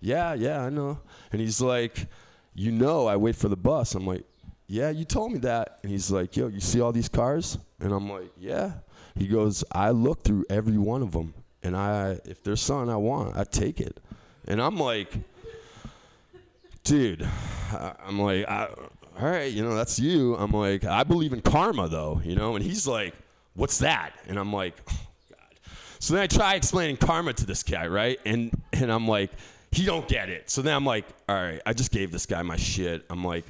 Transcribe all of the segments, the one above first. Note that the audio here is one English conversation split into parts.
yeah, yeah, I know. And he's like, you know, I wait for the bus. I'm like, yeah, you told me that. And he's like, yo, you see all these cars? And I'm like, yeah. He goes, I look through every one of them, and I, if there's something I want, I take it. And I'm like, dude, I'm like, I, all right, you know, that's you. I'm like, I believe in karma, though, you know. And he's like, what's that? And I'm like, oh, God. So then I try explaining karma to this guy, right? And and I'm like, he don't get it. So then I'm like, all right, I just gave this guy my shit. I'm like,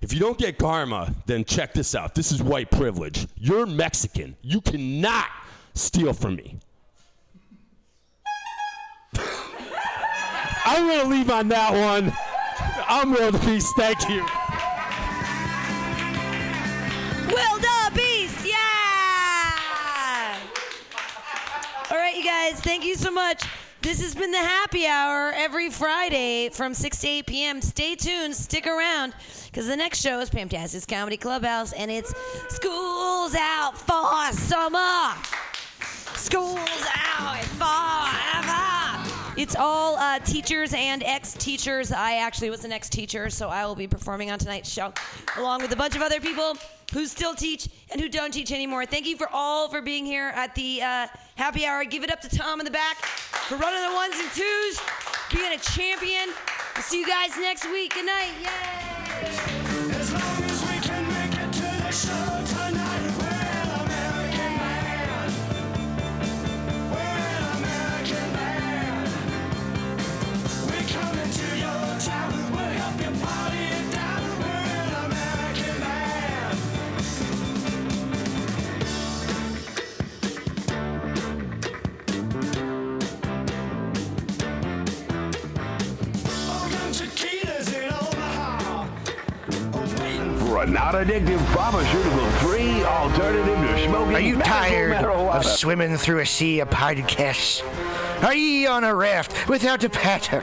if you don't get karma, then check this out. This is white privilege. You're Mexican. You cannot steal from me. I'm gonna leave on that one. I'm real peace. Thank you. Will the Beast, yeah! All right, you guys, thank you so much. This has been the happy hour every Friday from 6 to 8 p.m. Stay tuned, stick around, because the next show is Pam Pamtastic's Comedy Clubhouse, and it's School's Out for Summer. School's out forever. It's all uh, teachers and ex-teachers. I actually was an ex-teacher, so I will be performing on tonight's show, along with a bunch of other people who still teach and who don't teach anymore. Thank you for all for being here at the uh, happy hour. Give it up to Tom in the back for running the ones and twos, being a champion. We'll see you guys next week. Good night. Yay! For a non-addictive, pharmaceutical-free alternative to smoking Are you tired marijuana. of swimming through a sea of podcasts? Are ye on a raft without a paddle?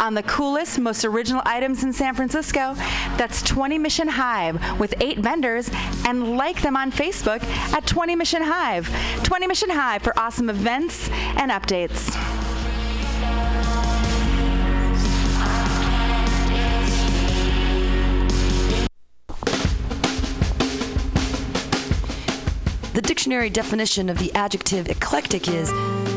on the coolest, most original items in San Francisco. That's 20 Mission Hive with eight vendors and like them on Facebook at 20 Mission Hive. 20 Mission Hive for awesome events and updates. The dictionary definition of the adjective eclectic is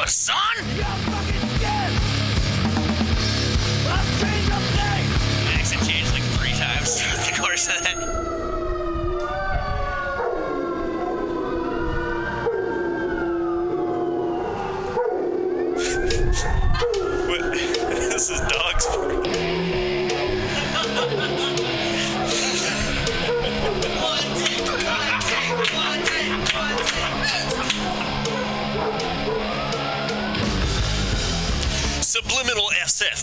Offer, son. Accent changed like three times throughout the course of that. This is dog's food.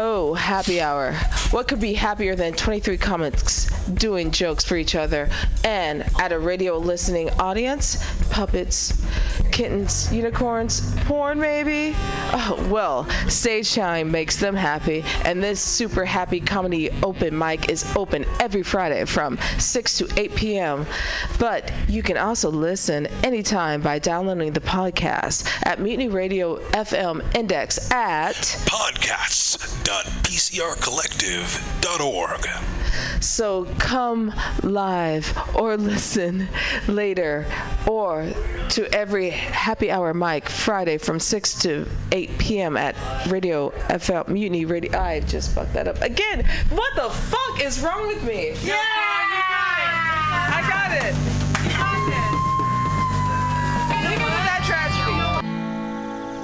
Oh, happy hour. What could be happier than 23 comics doing jokes for each other and at a radio listening audience? Puppets, kittens, unicorns, porn maybe? Oh, well, Stage Time makes them happy, and this super happy comedy open mic is open every Friday from 6 to 8 p.m. But you can also listen anytime by downloading the podcast at Mutiny Radio FM Index at podcasts.pcrcollective.org. So come live or listen later or to every happy hour mic Friday from 6 to 8 p.m. at Radio FL Mutiny Radio. I just fucked that up again. What the fuck is wrong with me? Yeah! I got it. Leave it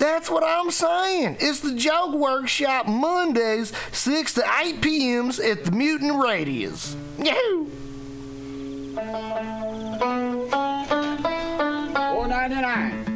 That's what I'm saying. It's the Joke Workshop Mondays, 6 to 8 p.m.s at the Mutant Radius. Yahoo! 499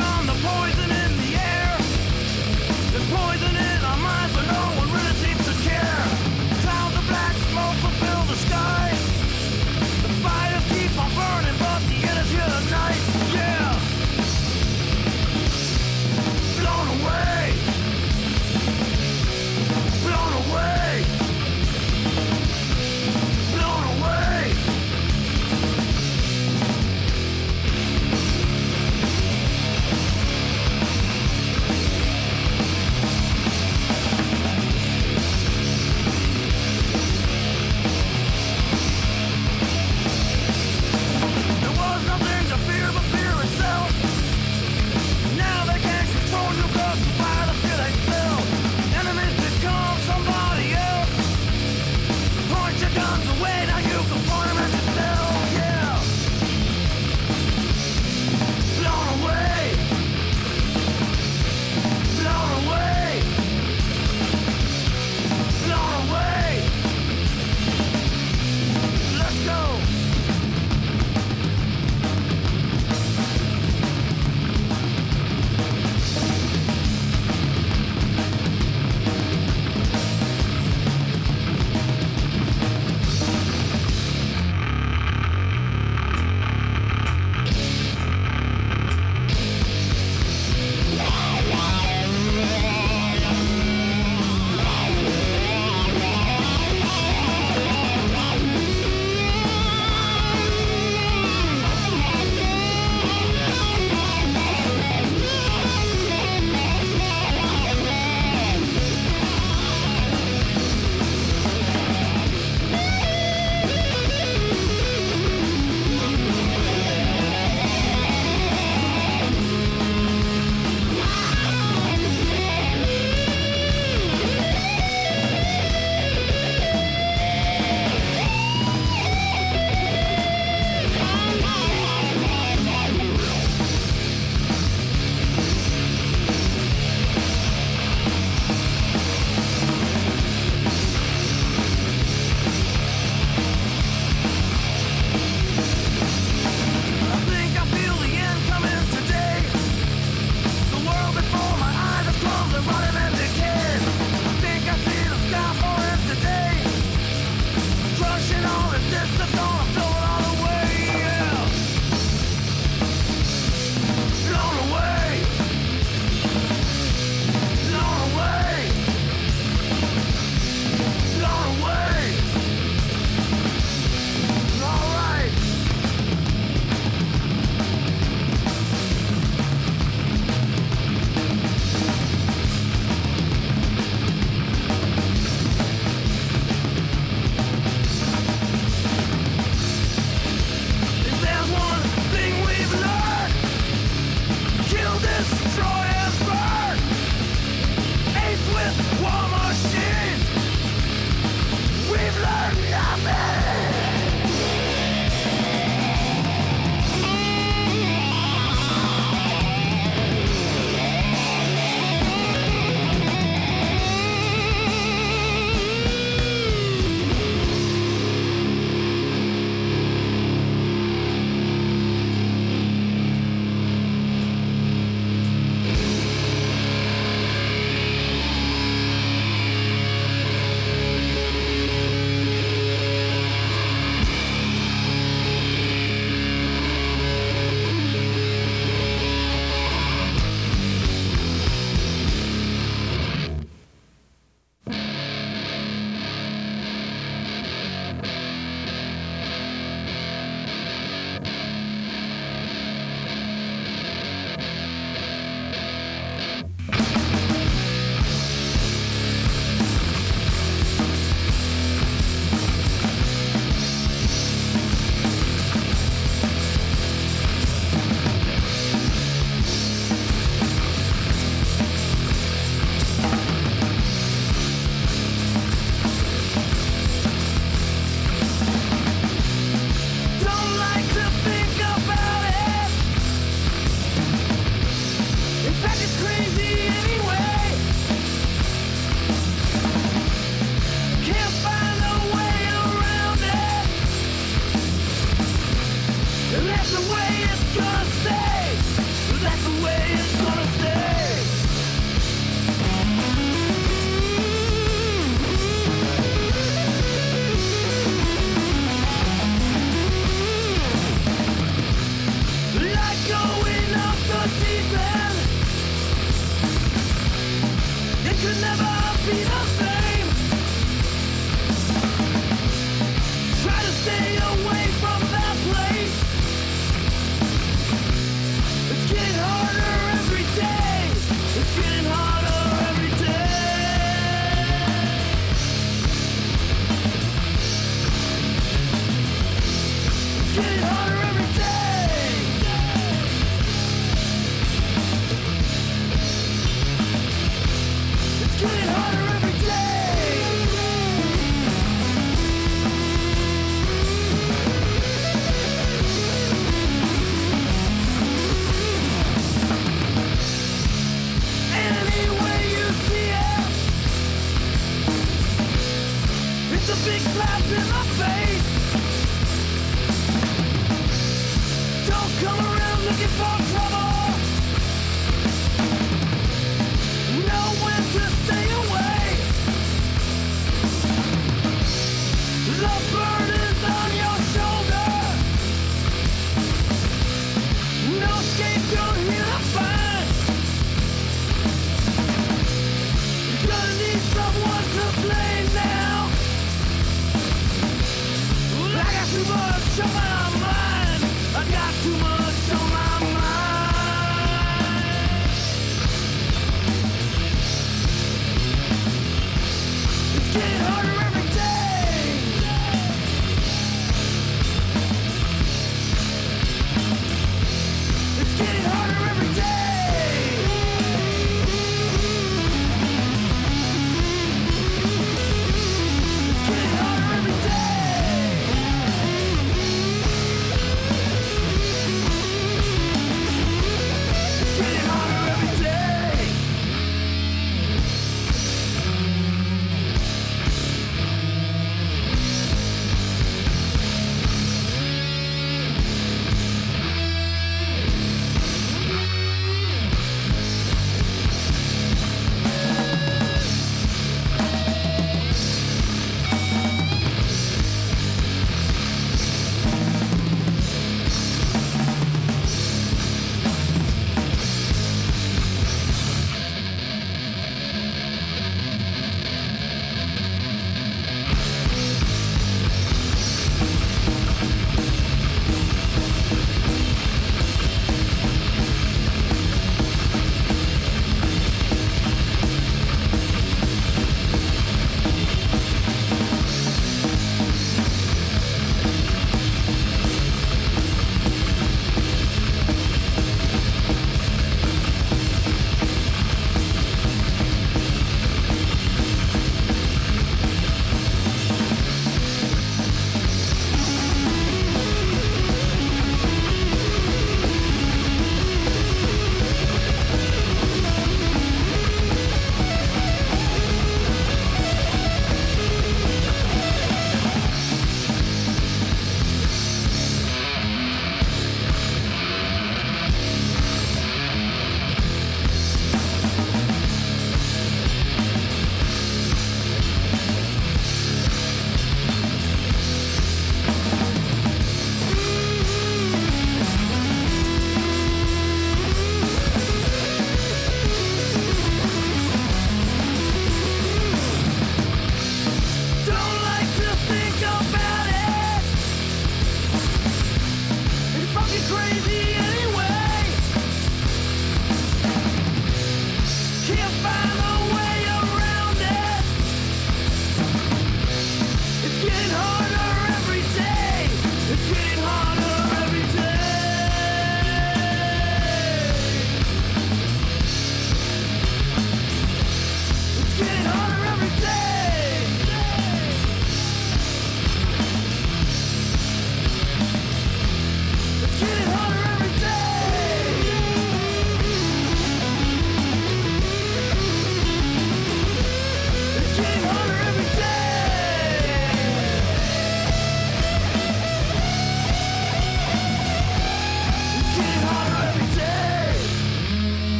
on the poison in the air. There's poison in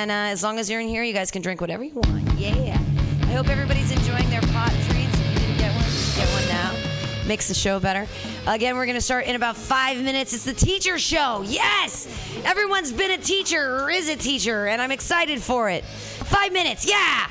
and uh, as long as you're in here, you guys can drink whatever you want. Yeah. I hope everybody's enjoying their pot treats. If you didn't get one, get one now. Makes the show better. Again, we're going to start in about five minutes. It's the teacher show. Yes! Everyone's been a teacher or is a teacher, and I'm excited for it. Five minutes. Yeah!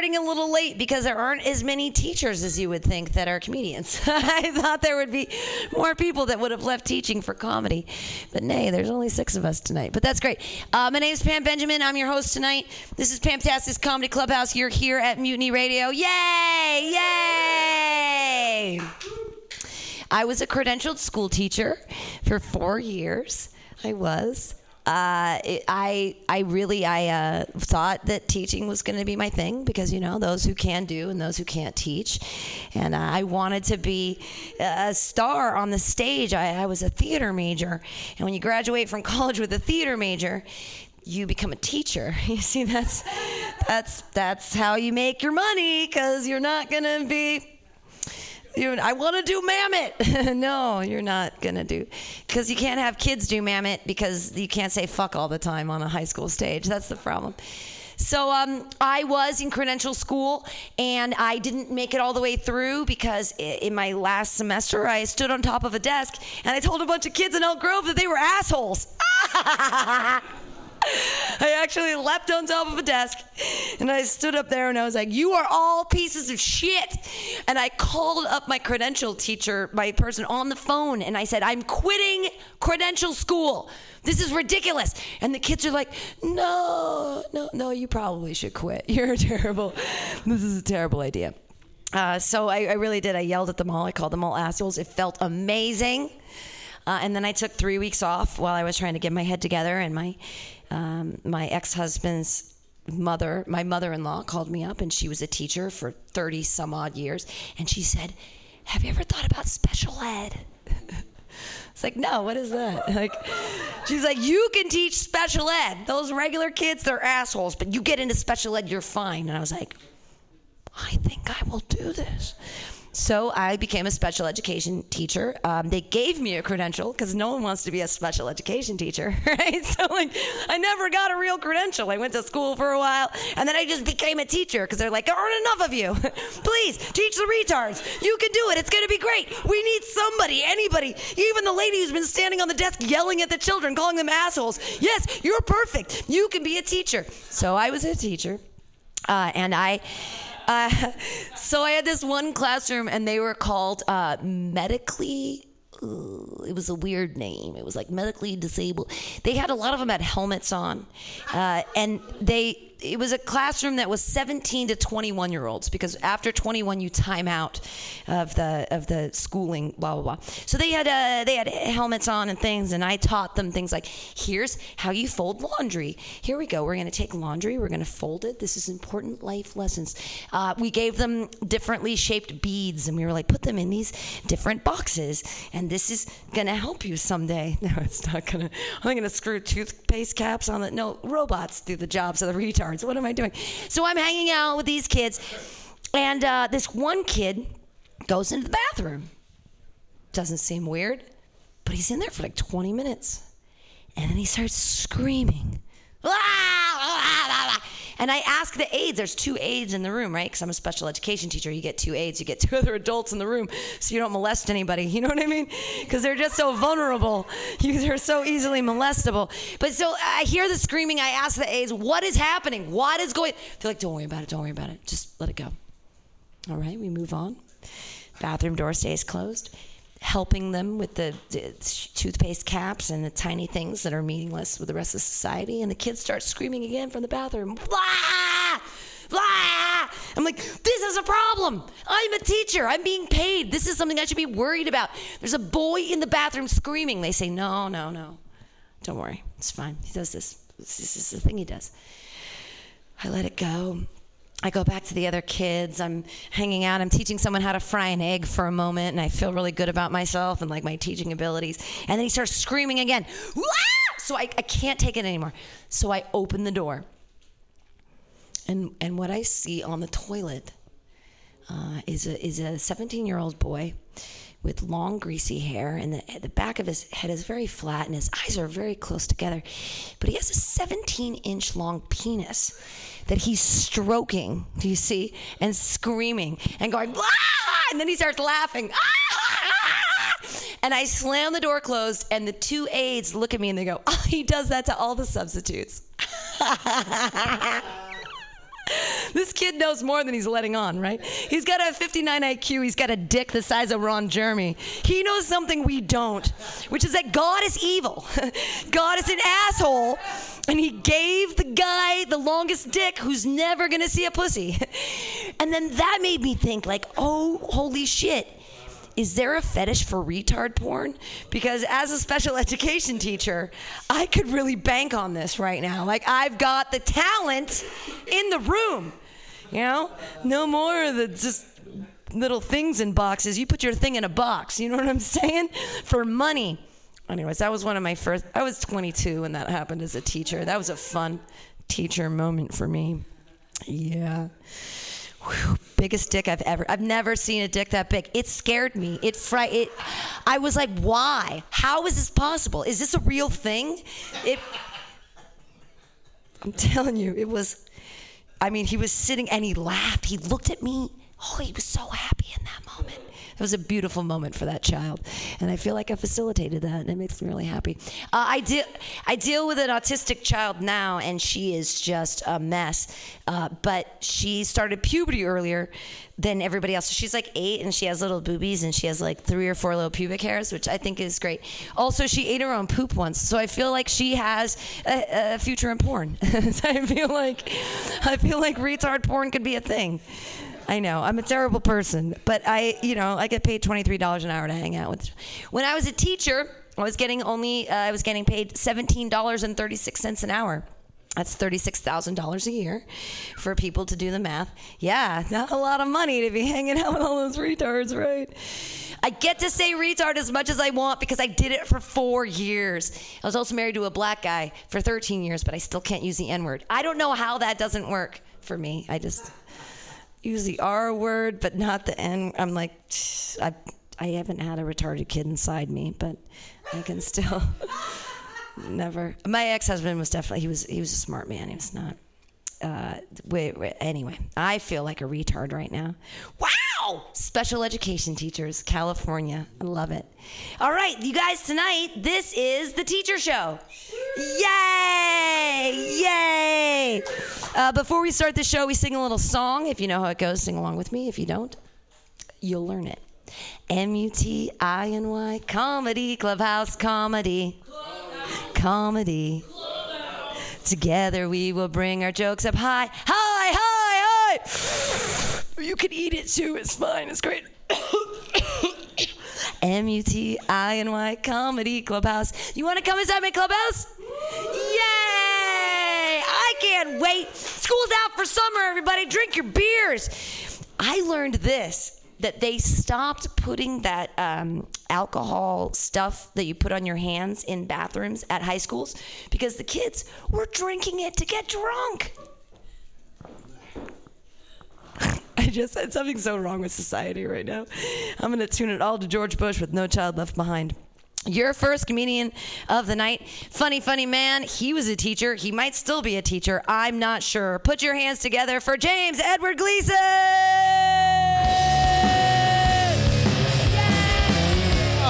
Starting a little late because there aren't as many teachers as you would think that are comedians. I thought there would be more people that would have left teaching for comedy. But nay, there's only 6 of us tonight. But that's great. Uh, my is Pam Benjamin. I'm your host tonight. This is Pamtastic's Comedy Clubhouse. You're here at Mutiny Radio. Yay! Yay! I was a credentialed school teacher for four years. I was. Uh, it, I I really I uh, thought that teaching was going to be my thing because you know those who can do and those who can't teach, and uh, I wanted to be a star on the stage. I, I was a theater major, and when you graduate from college with a theater major, you become a teacher. You see, that's that's that's how you make your money because you're not gonna be You, I want to do Mammoth. no, you're not gonna do, because you can't have kids do Mammoth because you can't say fuck all the time on a high school stage. That's the problem. So um, I was in credential school, and I didn't make it all the way through because in my last semester I stood on top of a desk and I told a bunch of kids in Elk Grove that they were assholes. I actually leapt on top of a desk and I stood up there and I was like, You are all pieces of shit. And I called up my credential teacher, my person on the phone, and I said, I'm quitting credential school. This is ridiculous. And the kids are like, No, no, no, you probably should quit. You're terrible. This is a terrible idea. Uh, so I, I really did. I yelled at them all. I called them all assholes. It felt amazing. Uh, and then I took three weeks off while I was trying to get my head together. And my um, my ex husband's mother, my mother in law, called me up, and she was a teacher for thirty some odd years. And she said, "Have you ever thought about special ed?" It's like, no, what is that? Like, she's like, you can teach special ed. Those regular kids, they're assholes, but you get into special ed, you're fine. And I was like, I think I will do this. So I became a special education teacher. Um, they gave me a credential because no one wants to be a special education teacher, right? So like, I never got a real credential. I went to school for a while, and then I just became a teacher because they're like, there aren't enough of you. Please teach the retards. You can do it. It's gonna be great. We need somebody, anybody, even the lady who's been standing on the desk yelling at the children, calling them assholes. Yes, you're perfect. You can be a teacher. So I was a teacher, uh, and I. Uh, so I had this one classroom, and they were called uh, medically. It was a weird name. It was like medically disabled. They had a lot of them had helmets on, uh, and they. It was a classroom that was 17 to 21 year olds because after 21 you time out of the of the schooling blah blah blah. So they had uh, they had helmets on and things, and I taught them things like here's how you fold laundry. Here we go. We're going to take laundry. We're going to fold it. This is important life lessons. Uh, we gave them differently shaped beads, and we were like, put them in these different boxes, and this is going to help you someday. No, it's not going to. I'm going to screw toothpaste caps on it. No, robots do the jobs of the retards. What am I doing? So I'm hanging out with these kids, and uh, this one kid goes into the bathroom. Doesn't seem weird, but he's in there for like 20 minutes. And then he starts screaming. And I ask the aides, there's two aides in the room, right? Because I'm a special education teacher. You get two aides, you get two other adults in the room so you don't molest anybody. You know what I mean? Because they're just so vulnerable. You, they're so easily molestable. But so I hear the screaming. I ask the aides, what is happening? What is going They're like, don't worry about it. Don't worry about it. Just let it go. All right, we move on. Bathroom door stays closed. Helping them with the, the toothpaste caps and the tiny things that are meaningless with the rest of society. And the kids start screaming again from the bathroom. Blah! Blah! I'm like, this is a problem. I'm a teacher. I'm being paid. This is something I should be worried about. There's a boy in the bathroom screaming. They say, no, no, no. Don't worry. It's fine. He does this. This is the thing he does. I let it go. I go back to the other kids. I'm hanging out. I'm teaching someone how to fry an egg for a moment, and I feel really good about myself and like my teaching abilities. And then he starts screaming again. Wah! So I, I can't take it anymore. So I open the door. And, and what I see on the toilet uh, is a, is a 17 year old boy with long greasy hair and the, the back of his head is very flat and his eyes are very close together but he has a 17 inch long penis that he's stroking do you see and screaming and going ah! and then he starts laughing ah! and I slam the door closed and the two aides look at me and they go oh, he does that to all the substitutes this kid knows more than he's letting on, right? He's got a 59 IQ. He's got a dick the size of Ron Jeremy. He knows something we don't, which is that God is evil. God is an asshole, and he gave the guy the longest dick who's never gonna see a pussy. And then that made me think, like, oh, holy shit is there a fetish for retard porn? Because as a special education teacher, I could really bank on this right now. Like, I've got the talent in the room. You know? No more of the just little things in boxes. You put your thing in a box. You know what I'm saying? For money. Anyways, that was one of my first. I was 22 when that happened as a teacher. That was a fun teacher moment for me. Yeah. Biggest dick I've ever. I've never seen a dick that big. It scared me. It fright. It. I was like, why? How is this possible? Is this a real thing? It. I'm telling you, it was. I mean, he was sitting and he laughed. He looked at me. Oh, he was so happy in that moment. It was a beautiful moment for that child, and I feel like I facilitated that, and it makes me really happy. Uh, I deal I deal with an autistic child now, and she is just a mess. Uh, but she started puberty earlier than everybody else. So she's like eight, and she has little boobies, and she has like three or four little pubic hairs, which I think is great. Also, she ate her own poop once, so I feel like she has a, a future in porn. so I feel like I feel like retard porn could be a thing. I know I'm a terrible person, but I, you know, I get paid twenty three dollars an hour to hang out with. When I was a teacher, I was getting only uh, I was getting paid seventeen dollars and thirty six cents an hour. That's thirty-six thousand dollars a year for people to do the math. Yeah, not a lot of money to be hanging out with all those retards, right? I get to say retard as much as I want because I did it for four years. I was also married to a black guy for 13 years, but I still can't use the N word. I don't know how that doesn't work for me. I just use the R word, but not the N. I'm like, I, I haven't had a retarded kid inside me, but I can still never. My ex-husband was definitely he was he was a smart man. He was not. Uh, wait, wait, anyway, I feel like a retard right now. Wow! Special education teachers, California. I love it. All right, you guys, tonight, this is the teacher show. Yay! Yay! Uh, before we start the show, we sing a little song. If you know how it goes, sing along with me. If you don't, you'll learn it. M U T I N Y, comedy, clubhouse comedy. Comedy. Together we will bring our jokes up high. High, high, high! You can eat it too, it's fine, it's great. M U T I N Y Comedy Clubhouse. You want to come inside my clubhouse? Yay! I can't wait. School's out for summer, everybody. Drink your beers. I learned this that they stopped putting that um, alcohol stuff that you put on your hands in bathrooms at high schools because the kids were drinking it to get drunk. I just said something so wrong with society right now. I'm going to tune it all to George Bush with No Child Left Behind. Your first comedian of the night, funny, funny man. He was a teacher. He might still be a teacher. I'm not sure. Put your hands together for James Edward Gleason.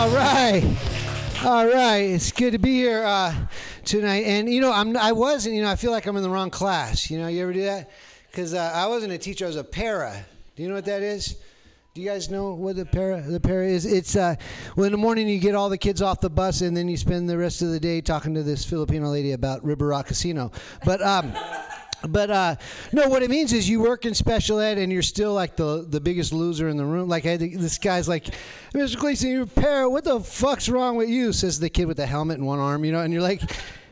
All right. All right. It's good to be here uh, tonight. And, you know, I'm, I wasn't, you know, I feel like I'm in the wrong class. You know, you ever do that? Because uh, I wasn't a teacher, I was a para. Do you know what that is? Do you guys know what the para the para is? It's uh, well in the morning you get all the kids off the bus and then you spend the rest of the day talking to this Filipino lady about River Rock Casino. But um, but uh, no, what it means is you work in special ed and you're still like the the biggest loser in the room. Like I, this guy's like, Mr. Gleason, you're a para. What the fuck's wrong with you? Says the kid with the helmet in one arm. You know, and you're like.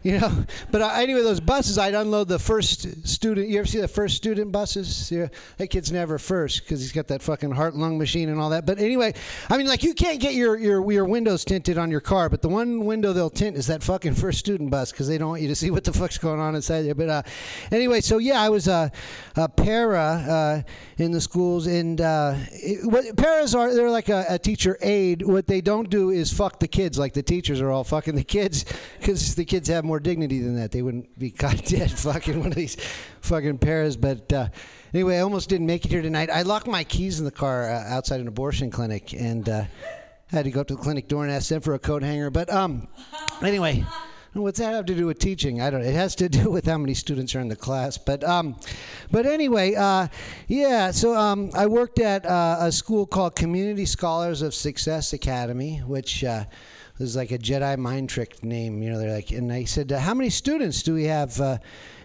You know, but anyway, those buses, I'd unload the first student. You ever see the first student buses? Yeah, that kid's never first because he's got that fucking heart and lung machine and all that. But anyway, I mean, like you can't get your your your windows tinted on your car, but the one window they'll tint is that fucking first student bus because they don't want you to see what the fuck's going on inside there. But uh, anyway, so yeah, I was a, a para uh, in the schools, and uh, it, what paras are they're like a, a teacher aide. What they don't do is fuck the kids like the teachers are all fucking the kids because the kids have more dignity than that. They wouldn't be caught dead fucking one of these fucking pairs. But uh, anyway, I almost didn't make it here tonight. I locked my keys in the car uh, outside an abortion clinic and uh, had to go up to the clinic door and ask them for a coat hanger. But um, anyway. What's that have to do with teaching? I don't. Know. It has to do with how many students are in the class. But um, but anyway, uh, yeah. So um, I worked at uh, a school called Community Scholars of Success Academy, which uh, was like a Jedi mind trick name. You know, they're like, and I said, how many students do we have? Uh,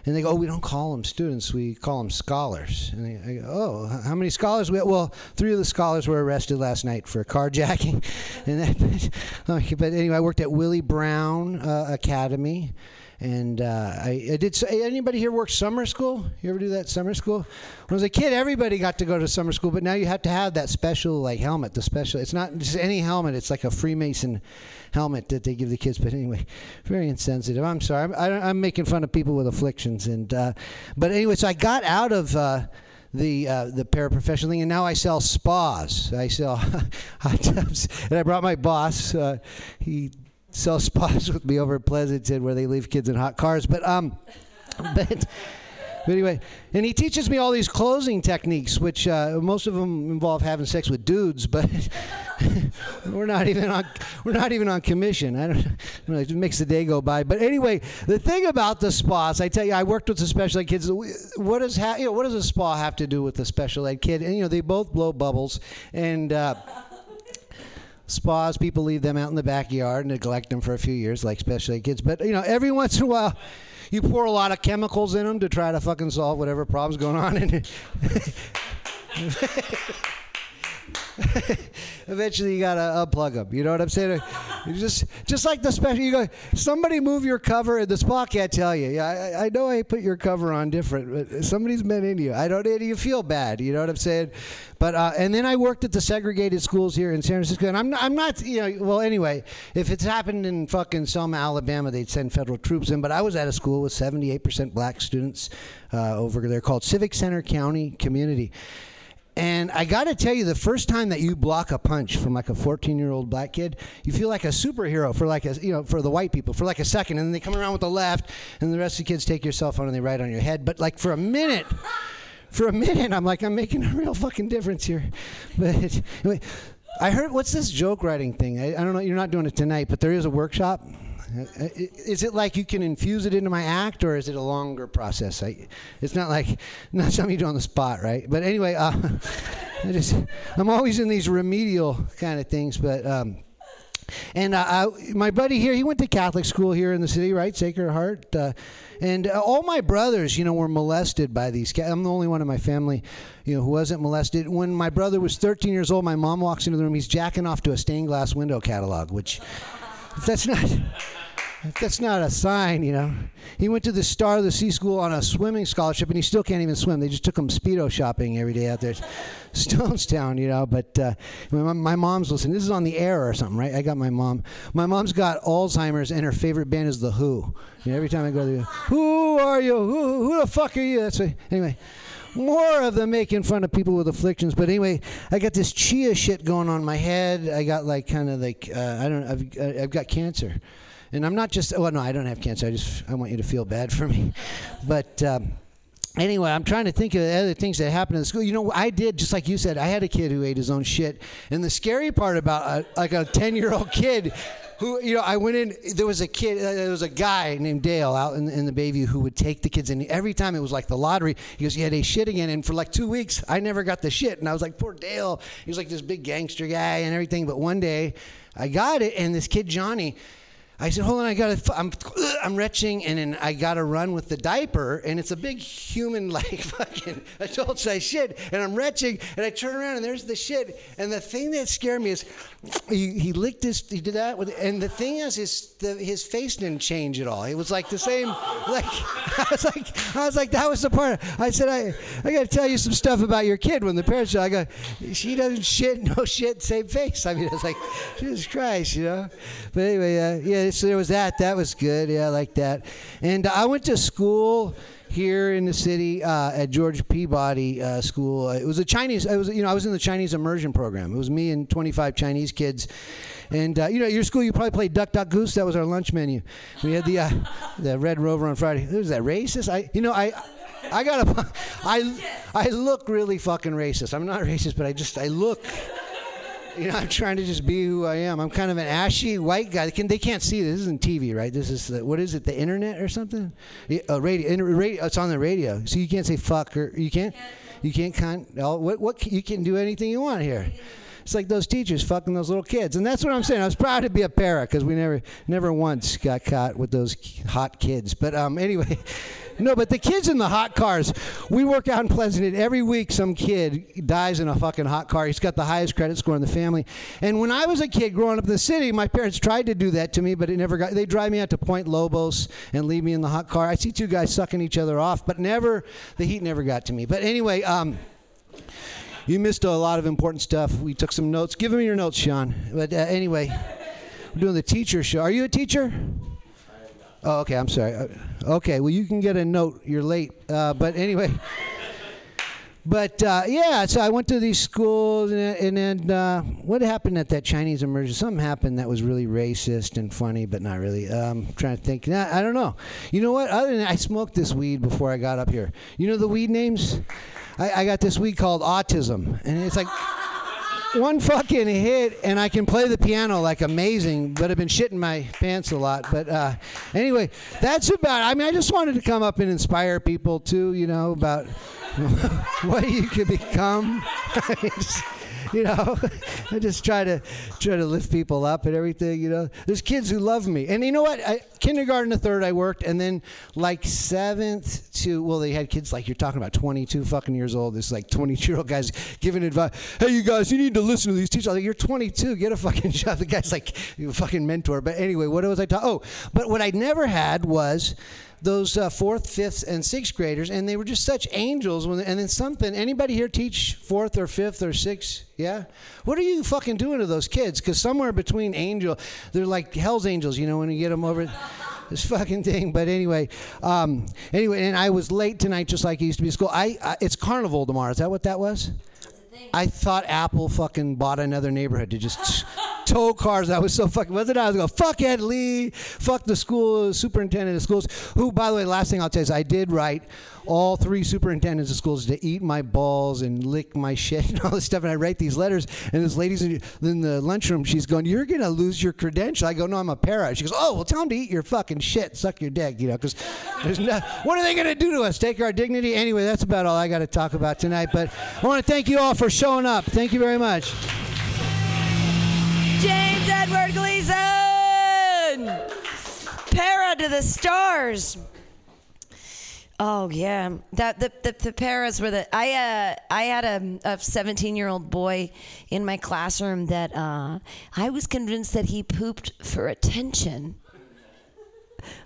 and they go, oh, we don't call them students, we call them scholars. And I, I go, oh, how many scholars? We have? well, three of the scholars were arrested last night for carjacking. and that, but anyway, I worked at Willie Brown uh, Academy. And uh, I, I did. Anybody here work summer school? You ever do that summer school? When I was a kid, everybody got to go to summer school, but now you have to have that special like helmet. The special. It's not just any helmet. It's like a Freemason helmet that they give the kids. But anyway, very insensitive. I'm sorry. I'm, I, I'm making fun of people with afflictions. And uh, but anyway, so I got out of. Uh, the uh, the paraprofessional thing, and now I sell spas. I sell hot tubs, and I brought my boss. Uh, he sells spas with me over at Pleasanton, where they leave kids in hot cars. But um, but. But anyway, and he teaches me all these closing techniques, which uh, most of them involve having sex with dudes. But we're not even on we're not even on commission. I don't, know. It makes the day go by. But anyway, the thing about the spas, I tell you, I worked with the special ed kids. What does ha- you know, what does a spa have to do with the special ed kid? And you know, they both blow bubbles, and. Uh, Spas, people leave them out in the backyard and neglect them for a few years, like special ed kids. But you know, every once in a while, you pour a lot of chemicals in them to try to fucking solve whatever problem's going on. And eventually, you gotta unplug them. You know what I'm saying? You just, just like the special. You go, somebody move your cover, and the spa can't tell you. Yeah, I, I know I put your cover on different, but somebody's been in you. I don't. You feel bad. You know what I'm saying? But uh, and then I worked at the segregated schools here in San Francisco, and I'm not, I'm not, you know, well, anyway, if it's happened in fucking Selma, Alabama, they'd send federal troops in. But I was at a school with 78% black students uh, over there called Civic Center County Community. And I got to tell you, the first time that you block a punch from like a 14 year old black kid, you feel like a superhero for like a, you know, for the white people for like a second. And then they come around with the left, and the rest of the kids take your cell phone and they write on your head. But like for a minute, for a minute, I'm like, I'm making a real fucking difference here. But anyway, I heard, what's this joke writing thing? I, I don't know, you're not doing it tonight, but there is a workshop. Uh, Is it like you can infuse it into my act, or is it a longer process? I, it's not like not something you do on the spot, right? But anyway, uh, I just I'm always in these remedial kind of things, but. Um, and uh, I, my buddy here, he went to Catholic school here in the city, right? Sacred Heart. Uh, and uh, all my brothers, you know, were molested by these. I'm the only one in my family, you know, who wasn't molested. When my brother was 13 years old, my mom walks into the room. He's jacking off to a stained glass window catalog, which, if that's not. That's not a sign, you know. He went to the Star of the Sea School on a swimming scholarship, and he still can't even swim. They just took him speedo shopping every day out there, Stonestown, you know. But uh, my, my mom's listening. This is on the air or something, right? I got my mom. My mom's got Alzheimer's, and her favorite band is the Who. You know, every time I go there, who are you? Who, who the fuck are you? That's anyway. More of them making fun of people with afflictions, but anyway, I got this chia shit going on my head. I got like kind of like uh, I don't. I've uh, I've got cancer and I'm not just. Well, no, I don't have cancer. I just I want you to feel bad for me, but. Um, Anyway, I'm trying to think of other things that happened in the school. You know, I did just like you said. I had a kid who ate his own shit, and the scary part about a, like a 10 year old kid who you know I went in. There was a kid. Uh, there was a guy named Dale out in, in the Bayview who would take the kids, and every time it was like the lottery. He goes, "Yeah, they shit again." And for like two weeks, I never got the shit, and I was like, "Poor Dale." He was like this big gangster guy and everything. But one day, I got it, and this kid Johnny. I said, hold on, I got to, I'm, I'm retching, and then I got to run with the diaper, and it's a big human, like, fucking adult size shit, and I'm retching, and I turn around, and there's the shit, and the thing that scared me is, he, he licked his, he did that, with, and the thing is, his, the, his face didn't change at all. It was like the same, like, I was like, I was like, that was the part. I said, I, I got to tell you some stuff about your kid. When the parents, I go, she doesn't shit, no shit, same face. I mean, it's like, Jesus Christ, you know. But anyway, uh, yeah, so there was that. That was good. Yeah, I like that. And I went to school here in the city uh, at George Peabody uh, School. It was a Chinese. I was, you know, I was in the Chinese immersion program. It was me and 25 Chinese kids. And uh, you know, at your school, you probably played Duck Duck Goose. That was our lunch menu. We had the uh, the Red Rover on Friday. Who's that racist? I, you know, I. I gotta, I, I look really fucking racist. I'm not racist, but I just, I look you know, I'm trying to just be who I am. I'm kind of an ashy white guy. They, can, they can't see this. This isn't TV, right? This is the, what is it? The internet or something? Uh, radio, inter, radio. It's on the radio, so you can't say fuck or you can't. You can't con. oh, What? What? You can do anything you want here. It's like those teachers fucking those little kids, and that's what I'm saying. I was proud to be a parent because we never, never once got caught with those hot kids. But um, anyway, no. But the kids in the hot cars, we work out in Pleasanton every week. Some kid dies in a fucking hot car. He's got the highest credit score in the family. And when I was a kid growing up in the city, my parents tried to do that to me, but it never got. They drive me out to Point Lobos and leave me in the hot car. I see two guys sucking each other off, but never the heat never got to me. But anyway, um. You missed a lot of important stuff. We took some notes. Give me your notes, Sean. But uh, anyway, we're doing the teacher show. Are you a teacher? Oh, okay. I'm sorry. Uh, Okay. Well, you can get a note. You're late. Uh, but anyway, but uh, yeah, so I went to these schools, and, and then uh, what happened at that Chinese immersion? Something happened that was really racist and funny, but not really. Um, trying to think. Nah, I don't know. You know what? Other than that, I smoked this weed before I got up here. You know the weed names? I, I got this weed called autism, and it's like one fucking hit and I can play the piano like amazing, but I've been shitting my pants a lot. But uh, anyway, that's about. I mean, I just wanted to come up and inspire people too, you know, about what you could become. You know, I just try to try to lift people up and everything. You know, there's kids who love me, and you know what? I, kindergarten to third, I worked, and then like seventh to well, they had kids like you're talking about 22 fucking years old. This like 22 year old guys giving advice. Hey, you guys, you need to listen to these teachers. I'm like, you're 22, get a fucking job. The guy's like, you fucking mentor. But anyway, what was I talking? Oh, but what I never had was those uh, fourth, fifth, and sixth graders, and they were just such angels. When and then something. Anybody here teach fourth or fifth or sixth? Yeah. What are you fucking doing to those kids? Because somewhere between angel, they're like hell's angels. You know when you get them over. This fucking thing, but anyway, um, anyway, and I was late tonight, just like I used to be at school. I, I it's carnival tomorrow. Is that what that was? I thought Apple fucking bought another neighborhood to just tow cars. I was so fucking. Wasn't I? I was going, fuck Ed Lee, fuck the school superintendent of schools. Who, by the way, last thing I'll tell you is I did write all three superintendents of schools to eat my balls and lick my shit and all this stuff. And I write these letters, and this lady's in the lunchroom. She's going, "You're gonna lose your credential." I go, "No, I'm a para." She goes, "Oh, well, tell them to eat your fucking shit, suck your dick, you know, because there's no. What are they gonna do to us? Take our dignity? Anyway, that's about all I got to talk about tonight. But I want to thank you all for showing up. Thank you very much. James Edward Gleason! Para to the stars. Oh yeah, that the the, the paras were the I uh I had a a 17 year old boy in my classroom that uh I was convinced that he pooped for attention.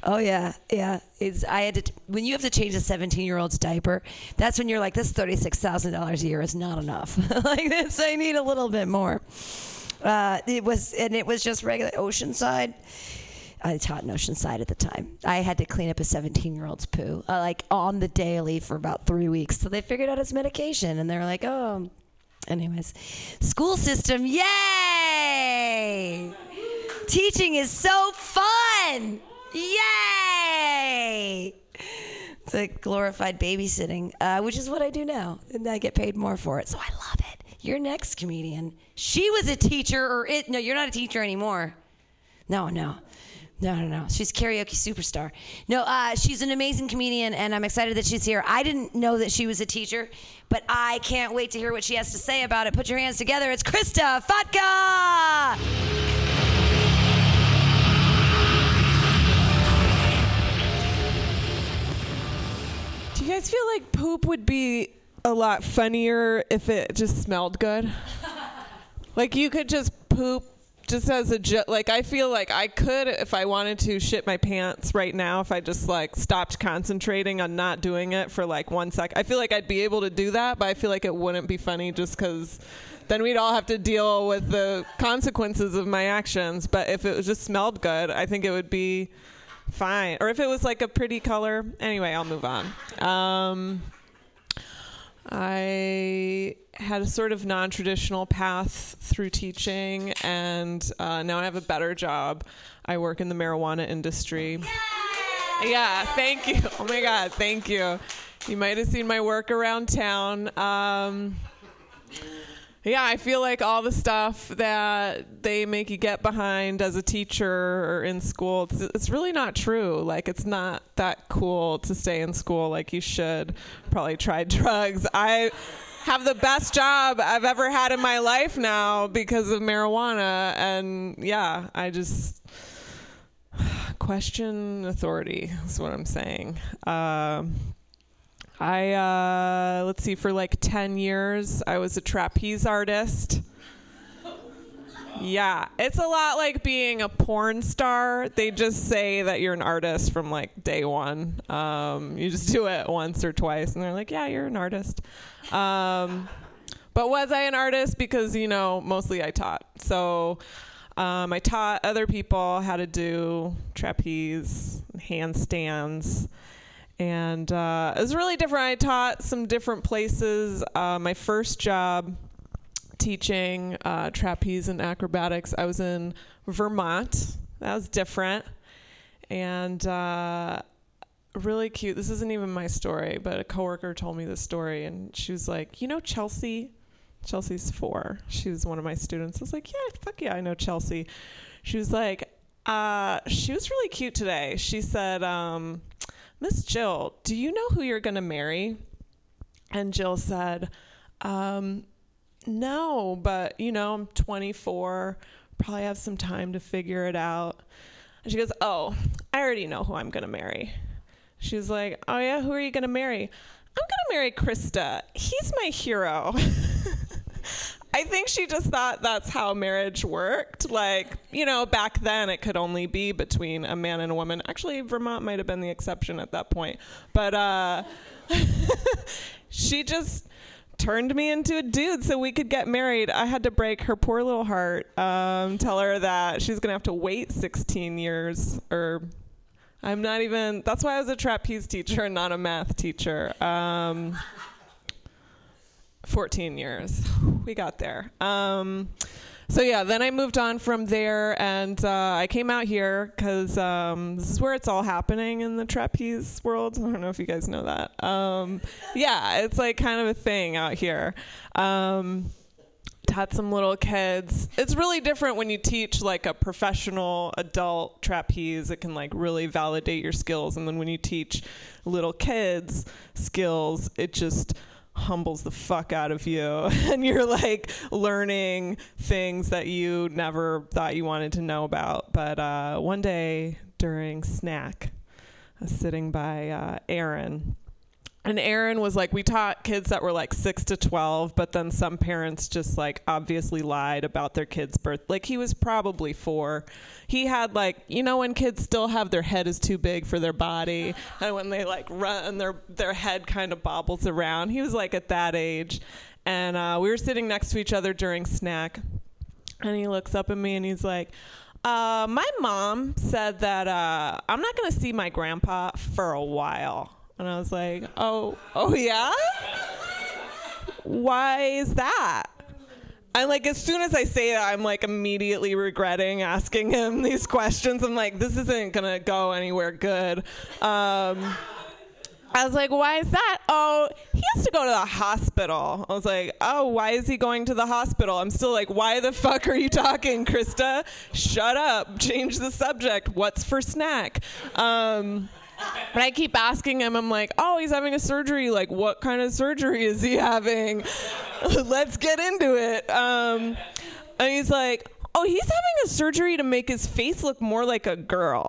Oh yeah, yeah. It's I had to when you have to change a 17 year old's diaper. That's when you're like, this 36 thousand dollars a year is not enough. like this, I need a little bit more. Uh, it was and it was just regular Oceanside. I taught in Oceanside at the time. I had to clean up a 17 year old's poo, uh, like on the daily for about three weeks. So they figured out his medication, and they were like, oh. Anyways, school system, yay! Teaching is so fun! Yay! It's like glorified babysitting, uh, which is what I do now, and I get paid more for it. So I love it. Your next comedian, she was a teacher, or it? No, you're not a teacher anymore. No, no. No, no, no. She's karaoke superstar. No, uh, she's an amazing comedian, and I'm excited that she's here. I didn't know that she was a teacher, but I can't wait to hear what she has to say about it. Put your hands together. It's Krista Fatka. Do you guys feel like poop would be a lot funnier if it just smelled good? like you could just poop just as a jo- like I feel like I could if I wanted to shit my pants right now if I just like stopped concentrating on not doing it for like one sec. I feel like I'd be able to do that, but I feel like it wouldn't be funny just cuz then we'd all have to deal with the consequences of my actions. But if it was just smelled good, I think it would be fine. Or if it was like a pretty color. Anyway, I'll move on. Um, I had a sort of non traditional path through teaching, and uh, now I have a better job. I work in the marijuana industry. Yeah, thank you. Oh my God, thank you. You might have seen my work around town. Um, yeah, I feel like all the stuff that they make you get behind as a teacher or in school, it's, it's really not true. Like, it's not that cool to stay in school like you should. Probably try drugs. I have the best job I've ever had in my life now because of marijuana. And yeah, I just question authority, is what I'm saying. Um, I uh, let's see for like 10 years I was a trapeze artist. Yeah, it's a lot like being a porn star. They just say that you're an artist from like day one. Um, you just do it once or twice, and they're like, "Yeah, you're an artist." Um, but was I an artist? Because you know, mostly I taught. So um, I taught other people how to do trapeze, handstands, And uh, it was really different. I taught some different places. Uh, my first job teaching uh, trapeze and acrobatics, I was in Vermont. That was different. And uh, really cute. This isn't even my story, but a coworker told me this story, and she was like, "You know Chelsea? Chelsea's four. She was one of my students." I was like, "Yeah, fuck yeah, I know Chelsea." She was like, uh, "She was really cute today." She said, um, "Miss Jill, do you know who you're gonna marry?" And Jill said, um, "No, but you know, I'm 24. Probably have some time to figure it out." And she goes, "Oh, I already know who I'm gonna marry." She's like, "Oh yeah, who are you gonna marry?" I'm gonna marry Krista. He's my hero. I think she just thought that's how marriage worked. Like, you know, back then it could only be between a man and a woman. Actually, Vermont might have been the exception at that point. But uh, she just turned me into a dude so we could get married. I had to break her poor little heart, um, tell her that she's going to have to wait 16 years or I'm not even. That's why I was a trapeze teacher and not a math teacher. Um, 14 years. We got there. Um, so yeah, then I moved on from there, and uh, I came out here because um, this is where it's all happening in the trapeze world. I don't know if you guys know that. Um, yeah, it's like kind of a thing out here. Um, taught some little kids. It's really different when you teach like a professional adult trapeze. It can like really validate your skills, and then when you teach little kids skills, it just humbles the fuck out of you. And you're like learning things that you never thought you wanted to know about. But uh, one day during snack i was sitting by uh, aaron and Aaron was like, we taught kids that were like six to 12, but then some parents just like obviously lied about their kid's birth. Like he was probably four. He had like, you know, when kids still have their head is too big for their body, and when they like run, their their head kind of bobbles around. He was like at that age, and uh, we were sitting next to each other during snack, and he looks up at me and he's like. Uh, my mom said that uh, I'm not going to see my grandpa for a while. And I was like, oh, oh yeah? Why is that? And like as soon as I say that, I'm like immediately regretting asking him these questions. I'm like, this isn't gonna go anywhere good. Um, I was like, why is that? Oh, he has to go to the hospital. I was like, oh, why is he going to the hospital? I'm still like, why the fuck are you talking, Krista? Shut up. Change the subject. What's for snack? Um, but I keep asking him, I'm like, oh, he's having a surgery. Like, what kind of surgery is he having? Let's get into it. Um, and he's like, oh, he's having a surgery to make his face look more like a girl.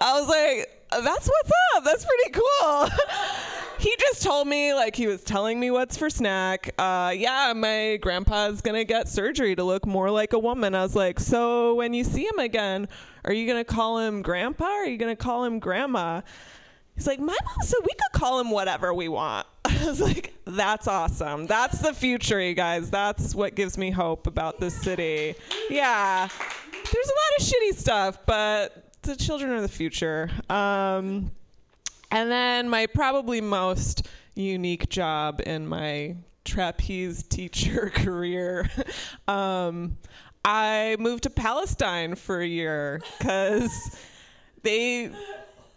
I was like, that's what's up. That's pretty cool. he just told me, like, he was telling me what's for snack. Uh, yeah, my grandpa's gonna get surgery to look more like a woman. I was like, so when you see him again, are you gonna call him grandpa or are you gonna call him grandma? He's like, my mom said we could call him whatever we want. I was like, that's awesome. That's the future, you guys. That's what gives me hope about this city. Yeah, there's a lot of shitty stuff, but the children are the future. Um, and then my probably most unique job in my trapeze teacher career. um, I moved to Palestine for a year because they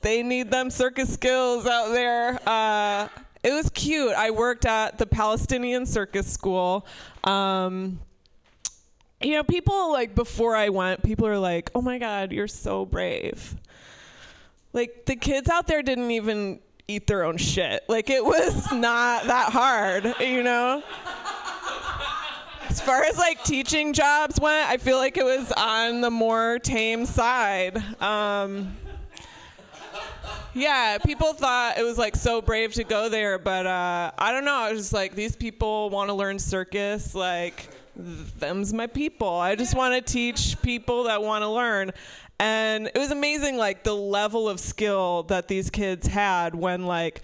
they need them circus skills out there. Uh, it was cute. I worked at the Palestinian Circus School. Um, you know, people like before I went, people are like, "Oh my God, you're so brave." Like the kids out there didn't even eat their own shit. Like it was not that hard, you know. As far as like teaching jobs went, I feel like it was on the more tame side. Um, yeah, people thought it was like so brave to go there, but uh, I don't know. I was just like, these people want to learn circus, like them's my people. I just want to teach people that want to learn. And it was amazing, like the level of skill that these kids had when, like,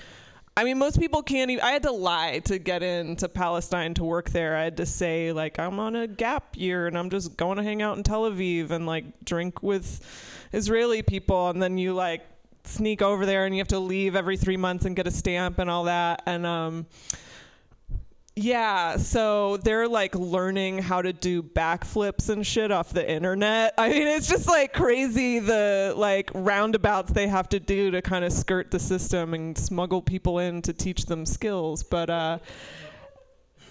I mean, most people can't even. I had to lie to get into Palestine to work there. I had to say, like, I'm on a gap year and I'm just going to hang out in Tel Aviv and, like, drink with Israeli people. And then you, like, sneak over there and you have to leave every three months and get a stamp and all that. And um, yeah, so they're like learning how to do backflips and shit off the internet. I mean, it's just like crazy the like roundabouts they have to do to kind of skirt the system and smuggle people in to teach them skills. But uh,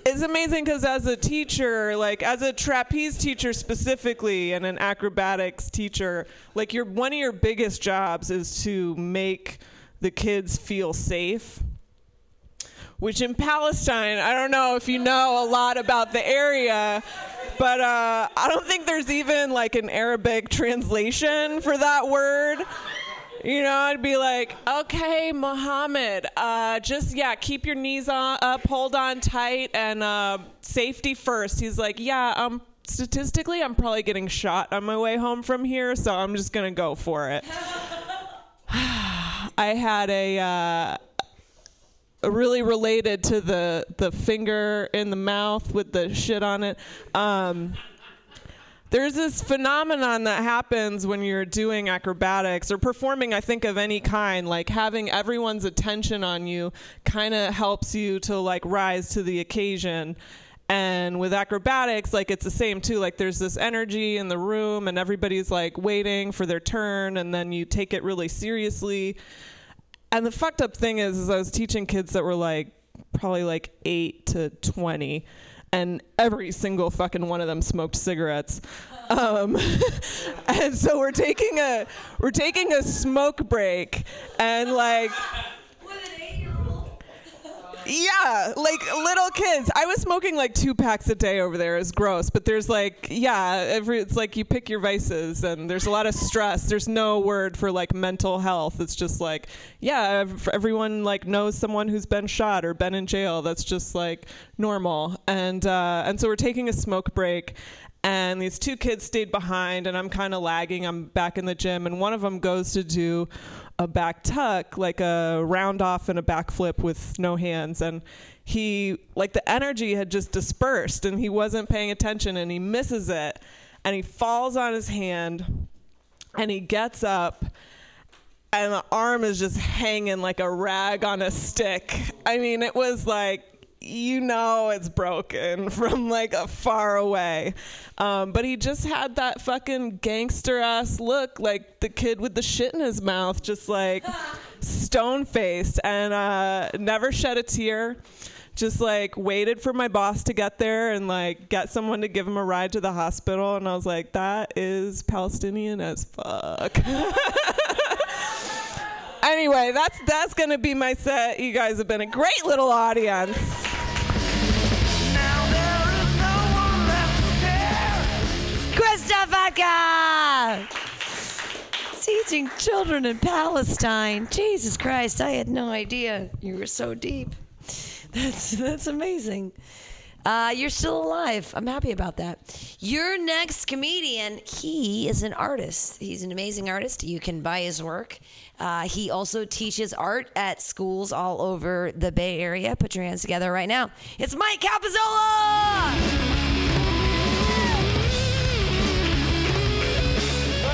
it's amazing because as a teacher, like as a trapeze teacher specifically, and an acrobatics teacher, like your one of your biggest jobs is to make the kids feel safe which in Palestine, I don't know if you know a lot about the area, but uh, I don't think there's even like an Arabic translation for that word. You know, I'd be like, okay, Muhammad, uh, just yeah, keep your knees on, up, hold on tight, and uh, safety first. He's like, yeah, um, statistically, I'm probably getting shot on my way home from here, so I'm just gonna go for it. I had a. Really related to the the finger in the mouth with the shit on it. Um, there's this phenomenon that happens when you're doing acrobatics or performing, I think, of any kind. Like having everyone's attention on you kind of helps you to like rise to the occasion. And with acrobatics, like it's the same too. Like there's this energy in the room, and everybody's like waiting for their turn, and then you take it really seriously. And the fucked up thing is, is I was teaching kids that were like probably like eight to twenty, and every single fucking one of them smoked cigarettes. Um, and so we're taking a we're taking a smoke break, and like. Yeah, like little kids. I was smoking like two packs a day over there. It's gross, but there's like, yeah, every it's like you pick your vices, and there's a lot of stress. There's no word for like mental health. It's just like, yeah, everyone like knows someone who's been shot or been in jail. That's just like normal. And uh, and so we're taking a smoke break, and these two kids stayed behind, and I'm kind of lagging. I'm back in the gym, and one of them goes to do a back tuck, like a round off and a backflip with no hands. And he, like, the energy had just dispersed and he wasn't paying attention and he misses it. And he falls on his hand and he gets up and the arm is just hanging like a rag on a stick. I mean, it was like, you know it's broken from like a far away. Um, but he just had that fucking gangster ass look, like the kid with the shit in his mouth, just like stone faced and uh, never shed a tear. Just like waited for my boss to get there and like get someone to give him a ride to the hospital. And I was like, that is Palestinian as fuck. anyway, that's that's gonna be my set. You guys have been a great little audience. Vodka! Teaching children in Palestine. Jesus Christ, I had no idea you were so deep. That's that's amazing. Uh, you're still alive. I'm happy about that. Your next comedian, he is an artist. He's an amazing artist. You can buy his work. Uh, he also teaches art at schools all over the Bay Area. Put your hands together right now. It's Mike Capozzola!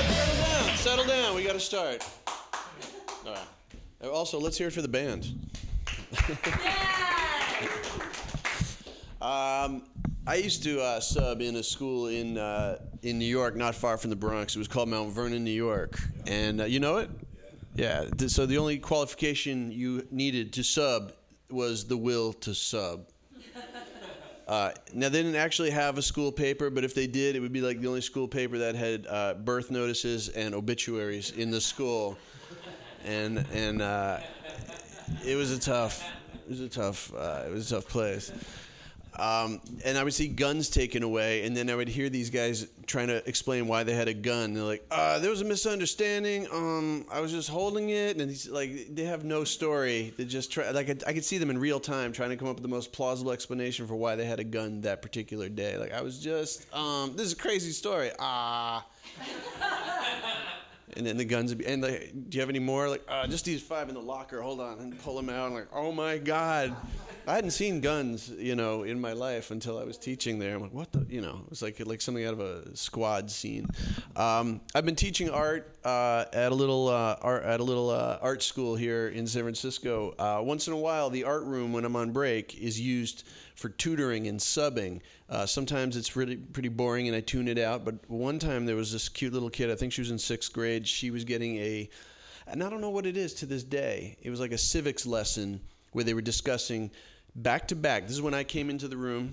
settle down. Settle down. We got to start. All right. Uh, Also, let's hear it for the band. yeah. um, I used to uh, sub in a school in uh, in New York, not far from the Bronx. It was called Mount Vernon, New York, and uh, you know it. Yeah. So the only qualification you needed to sub was the will to sub. Uh, now they didn't actually have a school paper, but if they did, it would be like the only school paper that had uh, birth notices and obituaries in the school, and and uh, it was a tough, it was a tough, uh, it was a tough place. Um, and I would see guns taken away, and then I would hear these guys trying to explain why they had a gun. They're like, uh, "There was a misunderstanding. Um, I was just holding it." And he's like, they have no story. They just try. Like I, I could see them in real time trying to come up with the most plausible explanation for why they had a gun that particular day. Like I was just, um, this is a crazy story. Ah. And then the guns would be, and like, do you have any more? Like, uh, just these five in the locker. Hold on, and pull them out. I'm like, oh my god, I hadn't seen guns, you know, in my life until I was teaching there. I'm like, what the, you know, it was like like something out of a squad scene. Um, I've been teaching art uh, at a little uh, art, at a little uh, art school here in San Francisco. Uh, once in a while, the art room when I'm on break is used for tutoring and subbing. Uh, sometimes it's really pretty boring and I tune it out. But one time there was this cute little kid. I think she was in sixth grade. She was getting a, and I don't know what it is to this day. It was like a civics lesson where they were discussing back to back. This is when I came into the room.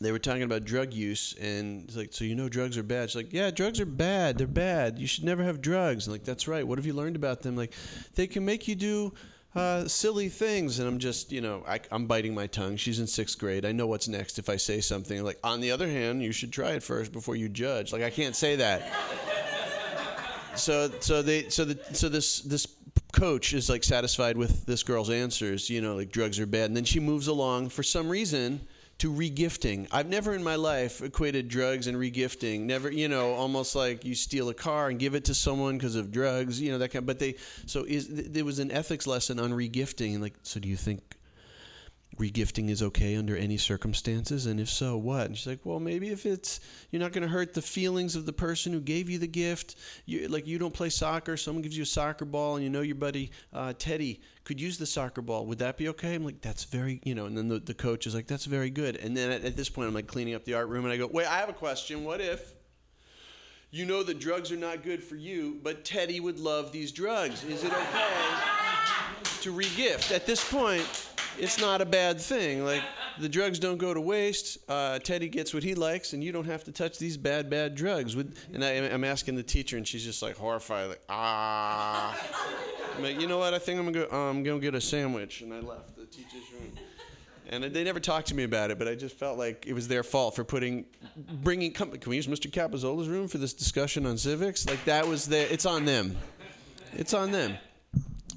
They were talking about drug use and it's like so you know drugs are bad? She's like yeah drugs are bad. They're bad. You should never have drugs. Like that's right. What have you learned about them? Like they can make you do uh, silly things and i'm just you know I, i'm biting my tongue. She's in sixth grade. I know what's next if i say something. Like on the other hand you should try it first before you judge. Like i can't say that so so they so the so this this coach is like satisfied with this girl's answers you know like drugs are bad. And then she moves along for some reason to regifting. I've never in my life equated drugs and regifting. Never you know almost like you steal a car and give it to someone because of drugs you know that kind of, but they so is there was an ethics lesson on regifting. Like so do you think regifting is okay under any circumstances? And if so what? And she's like well maybe if it's you're not going to hurt the feelings of the person who gave you the gift. You like you don't play soccer someone gives you a soccer ball and you know your buddy uh, teddy could use the soccer ball. Would that be okay? I'm like that's very you know and then the, the coach is like that's very good. And then at, at this point i'm like cleaning up the art room and i go wait i have a question. What if you know that drugs are not good for you but teddy would love these drugs? Is it okay to regift? At this point it's not a bad thing. Like the drugs don't go to waste. Uh, Teddy gets what he likes, and you don't have to touch these bad, bad drugs. And I, I'm asking the teacher, and she's just like horrified, like ah. Like, you know what? I think I'm gonna go. I'm gonna get a sandwich, and I left the teacher's room. And they never talked to me about it, but I just felt like it was their fault for putting, bringing. Can we use Mr. Capozzola's room for this discussion on civics? Like that was their. It's on them. It's on them.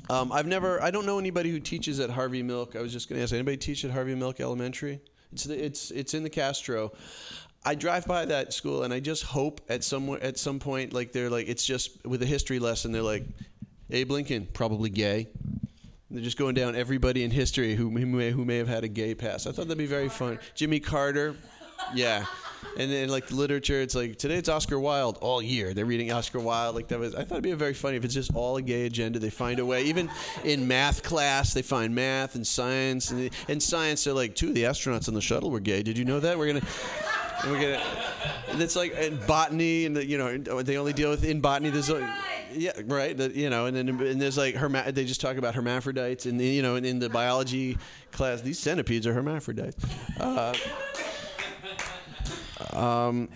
Um, I've never. I don't know anybody who teaches at Harvey Milk. I was just going to ask. Anybody teach at Harvey Milk Elementary? It's the, it's it's in the Castro. I drive by that school and I just hope at some at some point like they're like it's just with a history lesson they're like Abe Lincoln probably gay. They're just going down everybody in history who, who may who may have had a gay past. I thought that'd be very fun. Jimmy Carter, yeah. And then like the literature, it's like today it's Oscar Wilde all year. They're reading Oscar Wilde. Like that was I thought it'd be very funny if it's just all a gay agenda. They find a way. Even in math class, they find math and science. And in science, they're like two of the astronauts on the shuttle were gay. Did you know that? We're gonna. And we're gonna. And it's like in botany, and the, you know they only deal with in botany. There's like, yeah, right. The, you know, and then and there's like herma- They just talk about hermaphrodites, and you know, in, in the biology class, these centipedes are hermaphrodites. Uh, um,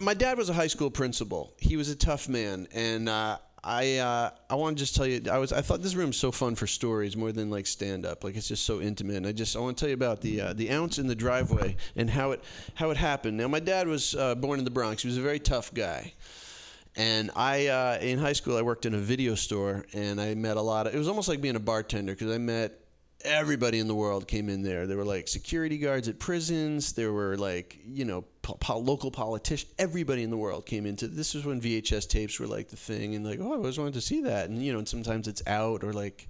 my dad was a high school principal. He was a tough man, and uh, I uh, I want to just tell you, I was I thought this room's so fun for stories more than like stand up. Like it's just so intimate. And I just I want to tell you about the uh, the ounce in the driveway and how it how it happened. Now my dad was uh, born in the Bronx. He was a very tough guy. And I, uh, in high school, I worked in a video store, and I met a lot of. It was almost like being a bartender because I met everybody in the world came in there. There were like security guards at prisons. There were like you know po- po- local politicians. Everybody in the world came into. This was when VHS tapes were like the thing, and like oh, I always wanted to see that. And you know, and sometimes it's out or like,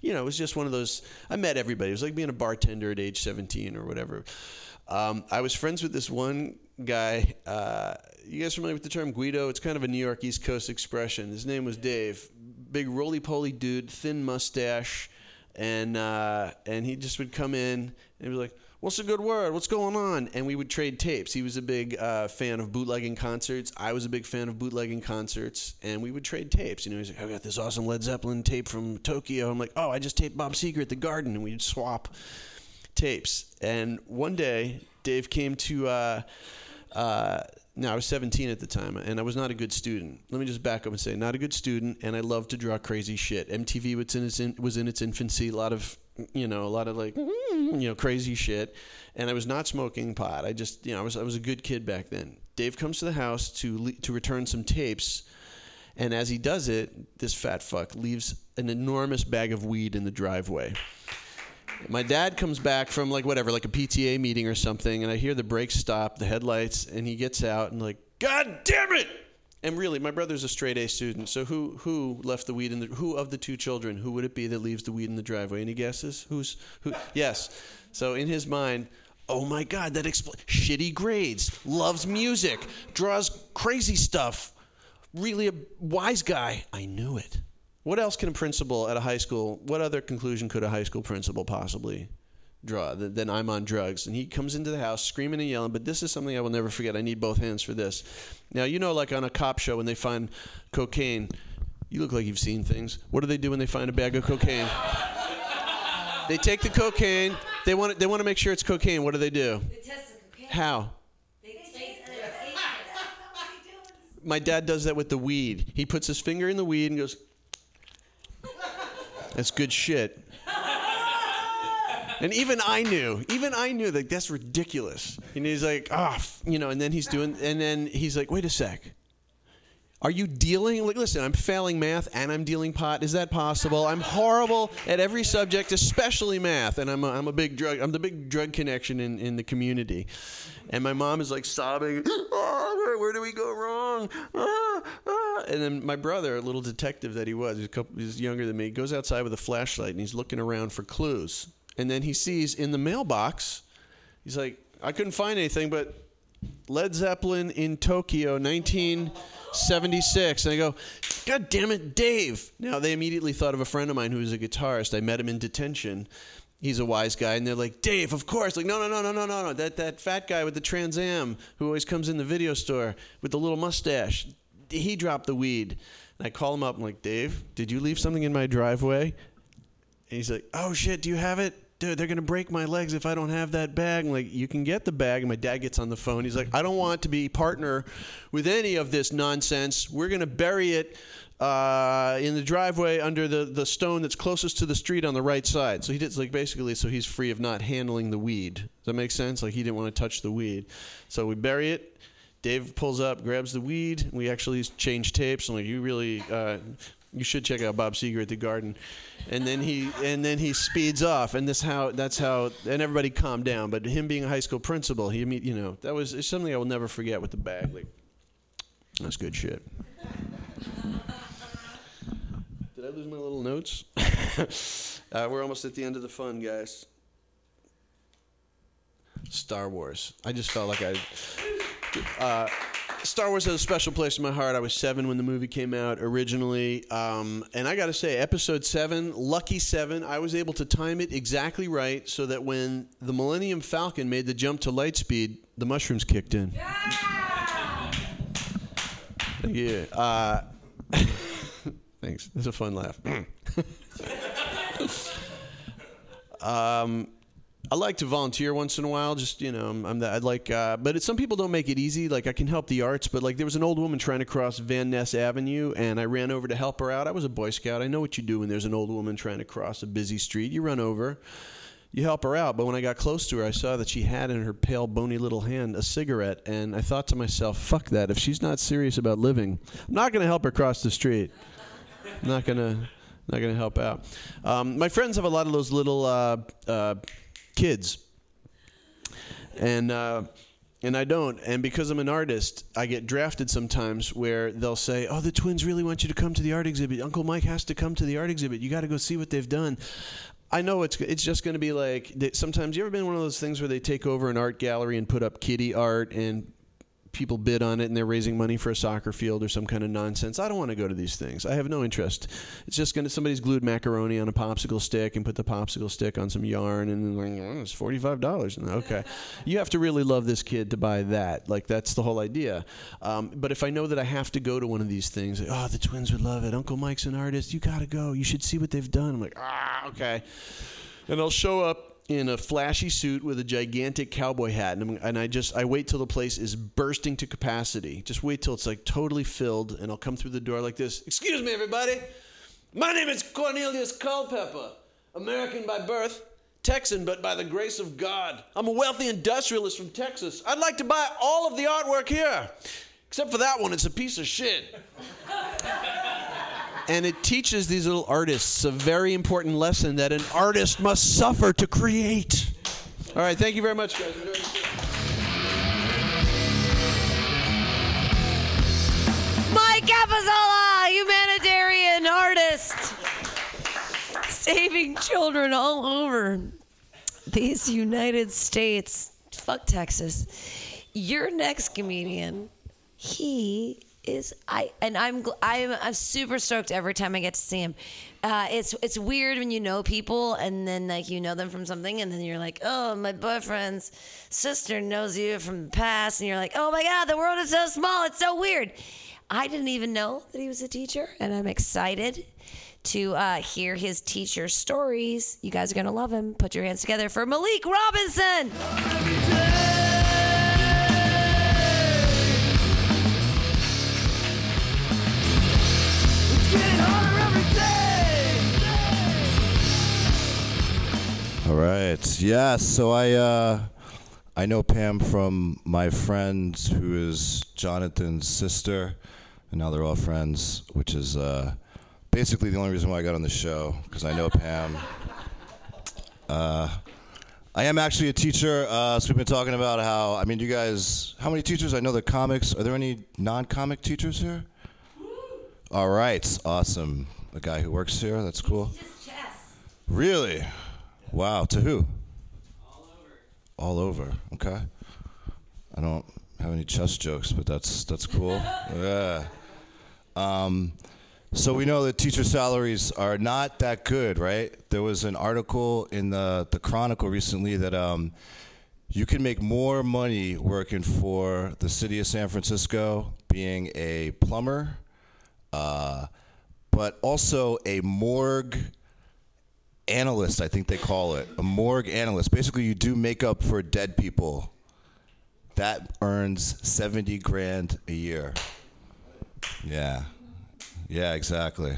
you know, it was just one of those. I met everybody. It was like being a bartender at age seventeen or whatever. Um, I was friends with this one guy. Uh, you guys familiar with the term Guido? It's kind of a New York East Coast expression. His name was Dave. Big roly poly dude, thin mustache and uh, and he just would come in and be like, "What's a good word? What's going on?" And we would trade tapes. He was a big uh, fan of bootlegging concerts. I was a big fan of bootlegging concerts, and we would trade tapes. You know, he's like, "I got this awesome Led Zeppelin tape from Tokyo." I'm like, "Oh, I just taped Bob Seger at the Garden," and we'd swap tapes. And one day, Dave came to. Uh, uh, no, I was 17 at the time, and I was not a good student. Let me just back up and say, not a good student, and I loved to draw crazy shit. MTV was in its in, was in its infancy, a lot of you know, a lot of like you know crazy shit, and I was not smoking pot. I just you know I was I was a good kid back then. Dave comes to the house to le- to return some tapes, and as he does it, this fat fuck leaves an enormous bag of weed in the driveway. My dad comes back from like whatever, like a PTA meeting or something, and I hear the brakes stop, the headlights, and he gets out and like, God damn it! And really, my brother's a straight A student. So who who left the weed in the who of the two children who would it be that leaves the weed in the driveway? Any guesses? Who's who? Yes. So in his mind, oh my God, that expl- shitty grades, loves music, draws crazy stuff, really a wise guy. I knew it. What else can a principal at a high school? What other conclusion could a high school principal possibly draw than, than I'm on drugs? And he comes into the house screaming and yelling. But this is something I will never forget. I need both hands for this. Now you know, like on a cop show when they find cocaine, you look like you've seen things. What do they do when they find a bag of cocaine? they take the cocaine. They want they want to make sure it's cocaine. What do they do? They test the cocaine. How? They taste it. My dad does that with the weed. He puts his finger in the weed and goes, That's good shit. And even I knew, even I knew that that's ridiculous. And he's like, ah, f-" you know, and then he's doing, and then he's like, wait a sec. Are you dealing? Like, listen, I'm failing math and I'm dealing pot. Is that possible? I'm horrible at every subject, especially math. And I'm a, I'm a big drug. I'm the big drug connection in, in the community. And my mom is like sobbing. "Oh, where, do we go wrong? Ah, ah." And then my brother, a little detective that he was, he's, couple, he's younger than me, goes outside with a flashlight and he's looking around for clues. And then he sees in the mailbox, he's like, I couldn't find anything, but Led Zeppelin in Tokyo, 1976. And I go, God damn it, Dave. Now, they immediately thought of a friend of mine who was a guitarist. I met him in detention. He's a wise guy. And they're like, Dave, of course. Like, no, no, no, no, no, no, no. That, that fat guy with the Trans Am who always comes in the video store with the little mustache. He dropped the weed. And I call him up. I'm like, Dave, did you leave something in my driveway? And he's like, "Oh shit, do you have it?" Dude, they're gonna break my legs if I don't have that bag. I'm like, you can get the bag. And my dad gets on the phone. He's like, I don't want to be partner with any of this nonsense. We're gonna bury it uh, in the driveway under the, the stone that's closest to the street on the right side. So he did like basically so he's free of not handling the weed. Does that make sense? Like he didn't want to touch the weed. So we bury it. Dave pulls up, grabs the weed. We actually change tapes. I'm like, you really, uh, you should check out Bob Seger at the Garden. And then he, and then he speeds off. And this how, that's how, and everybody calmed down. But him being a high school principal, he, you know, that was something I will never forget with the bag. Like, that's good shit. Did I lose my little notes? uh, we're almost at the end of the fun, guys. Star Wars. I just felt like I. Uh, Star Wars has a special place in my heart. I was seven when the movie came out originally, um, and I got to say, Episode Seven, Lucky Seven, I was able to time it exactly right so that when the Millennium Falcon made the jump to light speed, the mushrooms kicked in. Yeah. Uh, thanks. It's a fun laugh. um, I like to volunteer once in a while. Just you know, I'm, the, I'd like, uh, but it, some people don't make it easy. Like I can help the arts, but like there was an old woman trying to cross Van Ness Avenue, and I ran over to help her out. I was a Boy Scout. I know what you do when there's an old woman trying to cross a busy street. You run over, you help her out. But when I got close to her, I saw that she had in her pale, bony little hand a cigarette, and I thought to myself, "Fuck that! If she's not serious about living, I'm not going to help her cross the street. I'm not going to." Not going to help out. Um, my friends have a lot of those little uh, uh, kids, and uh, and I don't. And because I'm an artist, I get drafted sometimes where they'll say, "Oh, the twins really want you to come to the art exhibit. Uncle Mike has to come to the art exhibit. You got to go see what they've done." I know it's it's just going to be like sometimes you ever been one of those things where they take over an art gallery and put up kitty art and people bid on it and they're raising money for a soccer field or some kind of nonsense. I don't want to go to these things. I have no interest. It's just going to somebody's glued macaroni on a popsicle stick and put the popsicle stick on some yarn and oh, it's forty five dollars. Okay, you have to really love this kid to buy that. Like that's the whole idea. Um, but if I know that I have to go to one of these things, like, oh, the twins would love it. Uncle Mike's an artist. You got to go. You should see what they've done. I'm like, ah, okay. And they'll show up in a flashy suit with a gigantic cowboy hat, and, and I just I wait till the place is bursting to capacity. Just wait till it's like totally filled, and I'll come through the door like this. Excuse me, everybody. My name is Cornelius Culpepper, American by birth, Texan, but by the grace of God. I'm a wealthy industrialist from Texas. I'd like to buy all of the artwork here, except for that one. It's a piece of shit and it teaches these little artists a very important lesson that an artist must suffer to create. All right, thank you very much, guys. Mike Capozzola, humanitarian artist, saving children all over these United States. Fuck Texas. Your next comedian, he is I and I'm I'm I'm super stoked every time I get to see him. Uh, it's it's weird when you know people and then like you know them from something and then you're like, oh, my boyfriend's sister knows you from the past and you're like, oh my god, the world is so small, it's so weird. I didn't even know that he was a teacher, and I'm excited to uh, hear his teacher stories. You guys are gonna love him. Put your hands together for Malik Robinson. Right. Yeah. So I uh, I know Pam from my friend who is Jonathan's sister, and now they're all friends, which is uh, basically the only reason why I got on the show because I know Pam. Uh, I am actually a teacher, uh, so we've been talking about how. I mean, you guys, how many teachers? I know the comics. Are there any non-comic teachers here? All right, awesome. A guy who works here. That's cool. Really? Wow. To who? All over. All over. Okay. I don't have any chess jokes, but that's that's cool. yeah. Um, so we know that teacher salaries are not that good, right? There was an article in the the Chronicle recently that um, you can make more money working for the city of San Francisco being a plumber, uh, but also a morgue analyst, I think they call it. A morgue analyst. Basically, you do makeup for dead people. That earns 70 grand a year. Yeah. Yeah, exactly.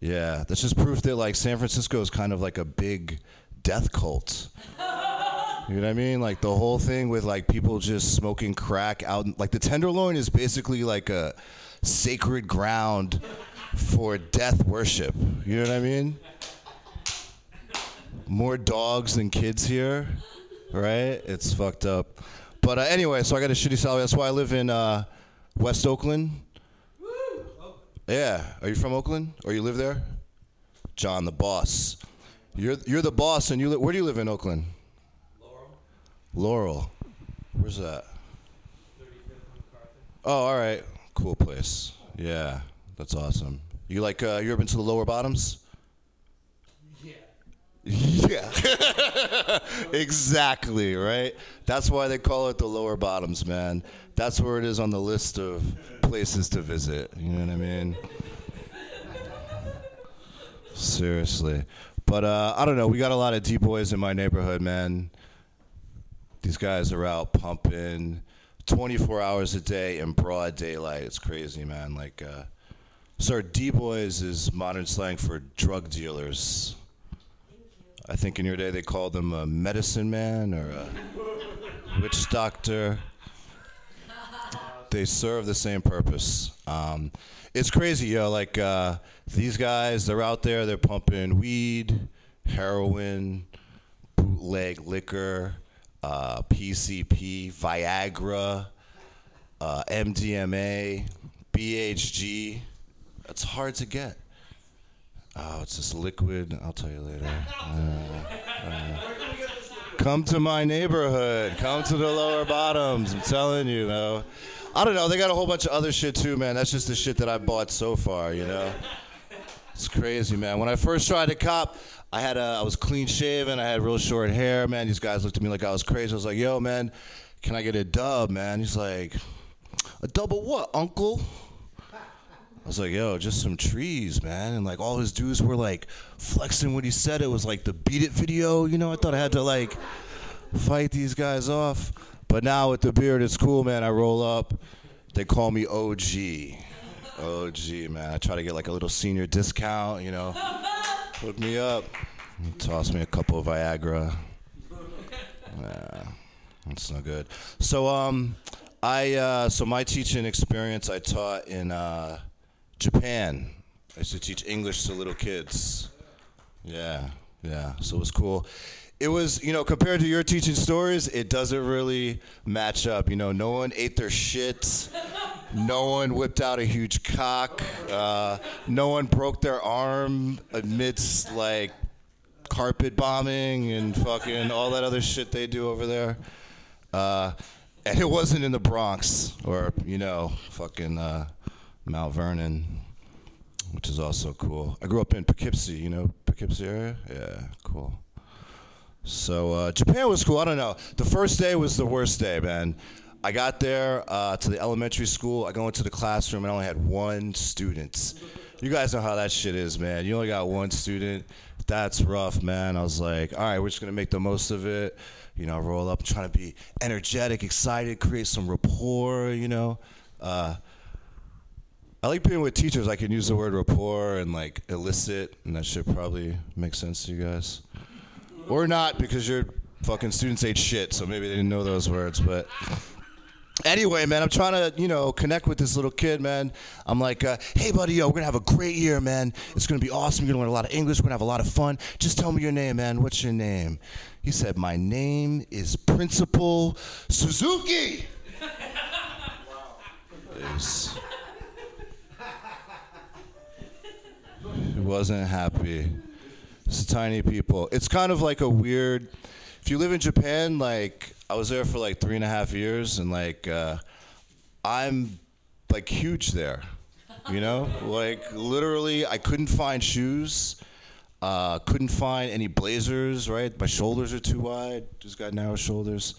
Yeah, that's just proof that like San Francisco is kind of like a big death cult. You know what I mean? Like the whole thing with like people just smoking crack out like the Tenderloin is basically like a sacred ground for death worship. You know what I mean? More dogs than kids here, right? It's fucked up. But uh, anyway, so I got a shitty salary. That's why I live in uh, West Oakland. Yeah. Are you from Oakland? Or you live there? John, the boss. You're you're the boss, and you li- where do you live in Oakland? Laurel. Laurel. Where's that? Oh, all right. Cool place. Yeah, that's awesome. You like? Uh, you ever been to the Lower Bottoms? Yeah. exactly, right? That's why they call it the lower bottoms, man. That's where it is on the list of places to visit. You know what I mean? Seriously. But uh, I don't know. We got a lot of D boys in my neighborhood, man. These guys are out pumping 24 hours a day in broad daylight. It's crazy, man. Like, uh, sorry, D boys is modern slang for drug dealers. I think in your day they called them a medicine man or a witch doctor. They serve the same purpose. Um, it's crazy, yo. Know, like uh, these guys, they're out there. They're pumping weed, heroin, bootleg liquor, uh, PCP, Viagra, uh, MDMA, BHG. That's hard to get. Oh, it's this liquid. I'll tell you later. Uh, uh, come to my neighborhood. Come to the lower bottoms. I'm telling you, know. I don't know. They got a whole bunch of other shit too, man. That's just the shit that I bought so far, you know. It's crazy, man. When I first tried to cop, I had a, I was clean shaven. I had real short hair, man. These guys looked at me like I was crazy. I was like, "Yo, man, can I get a dub, man?" He's like, "A double what, uncle?" I was like, yo, just some trees, man. And like all his dudes were like flexing what he said. It was like the beat it video, you know. I thought I had to like fight these guys off. But now with the beard, it's cool, man. I roll up. They call me OG. OG, man. I try to get like a little senior discount, you know. Hook me up. Toss me a couple of Viagra. Yeah, that's no good. So, um, I uh, so my teaching experience, I taught in uh, Japan. I used to teach English to little kids. Yeah, yeah. So it was cool. It was, you know, compared to your teaching stories, it doesn't really match up. You know, no one ate their shit. No one whipped out a huge cock. Uh, no one broke their arm amidst like carpet bombing and fucking all that other shit they do over there. Uh, and it wasn't in the Bronx or you know fucking uh, Mount Vernon, which is also cool. I grew up in Poughkeepsie, you know Poughkeepsie area. Yeah, cool. So uh, Japan was cool. I don't know. The first day was the worst day, man. I got there uh, to the elementary school. I go into the classroom and I only had one student. You guys know how that shit is, man. You only got one student. That's rough, man. I was like, all right, we're just gonna make the most of it. You know, roll up, trying to be energetic, excited, create some rapport. You know, uh, I like being with teachers. I can use the word rapport and like elicit, and that should probably make sense to you guys, or not because your fucking students ate shit, so maybe they didn't know those words, but. Anyway, man, I'm trying to, you know, connect with this little kid, man. I'm like, uh, hey, buddy, yo, we're going to have a great year, man. It's going to be awesome. You're going to learn a lot of English. We're going to have a lot of fun. Just tell me your name, man. What's your name? He said, my name is Principal Suzuki. Yes. He wasn't happy. It's tiny people. It's kind of like a weird. If you live in Japan, like I was there for like three and a half years, and like uh, I'm like huge there. You know, like literally, I couldn't find shoes. Uh, couldn't find any blazers. Right, my shoulders are too wide. Just got narrow shoulders.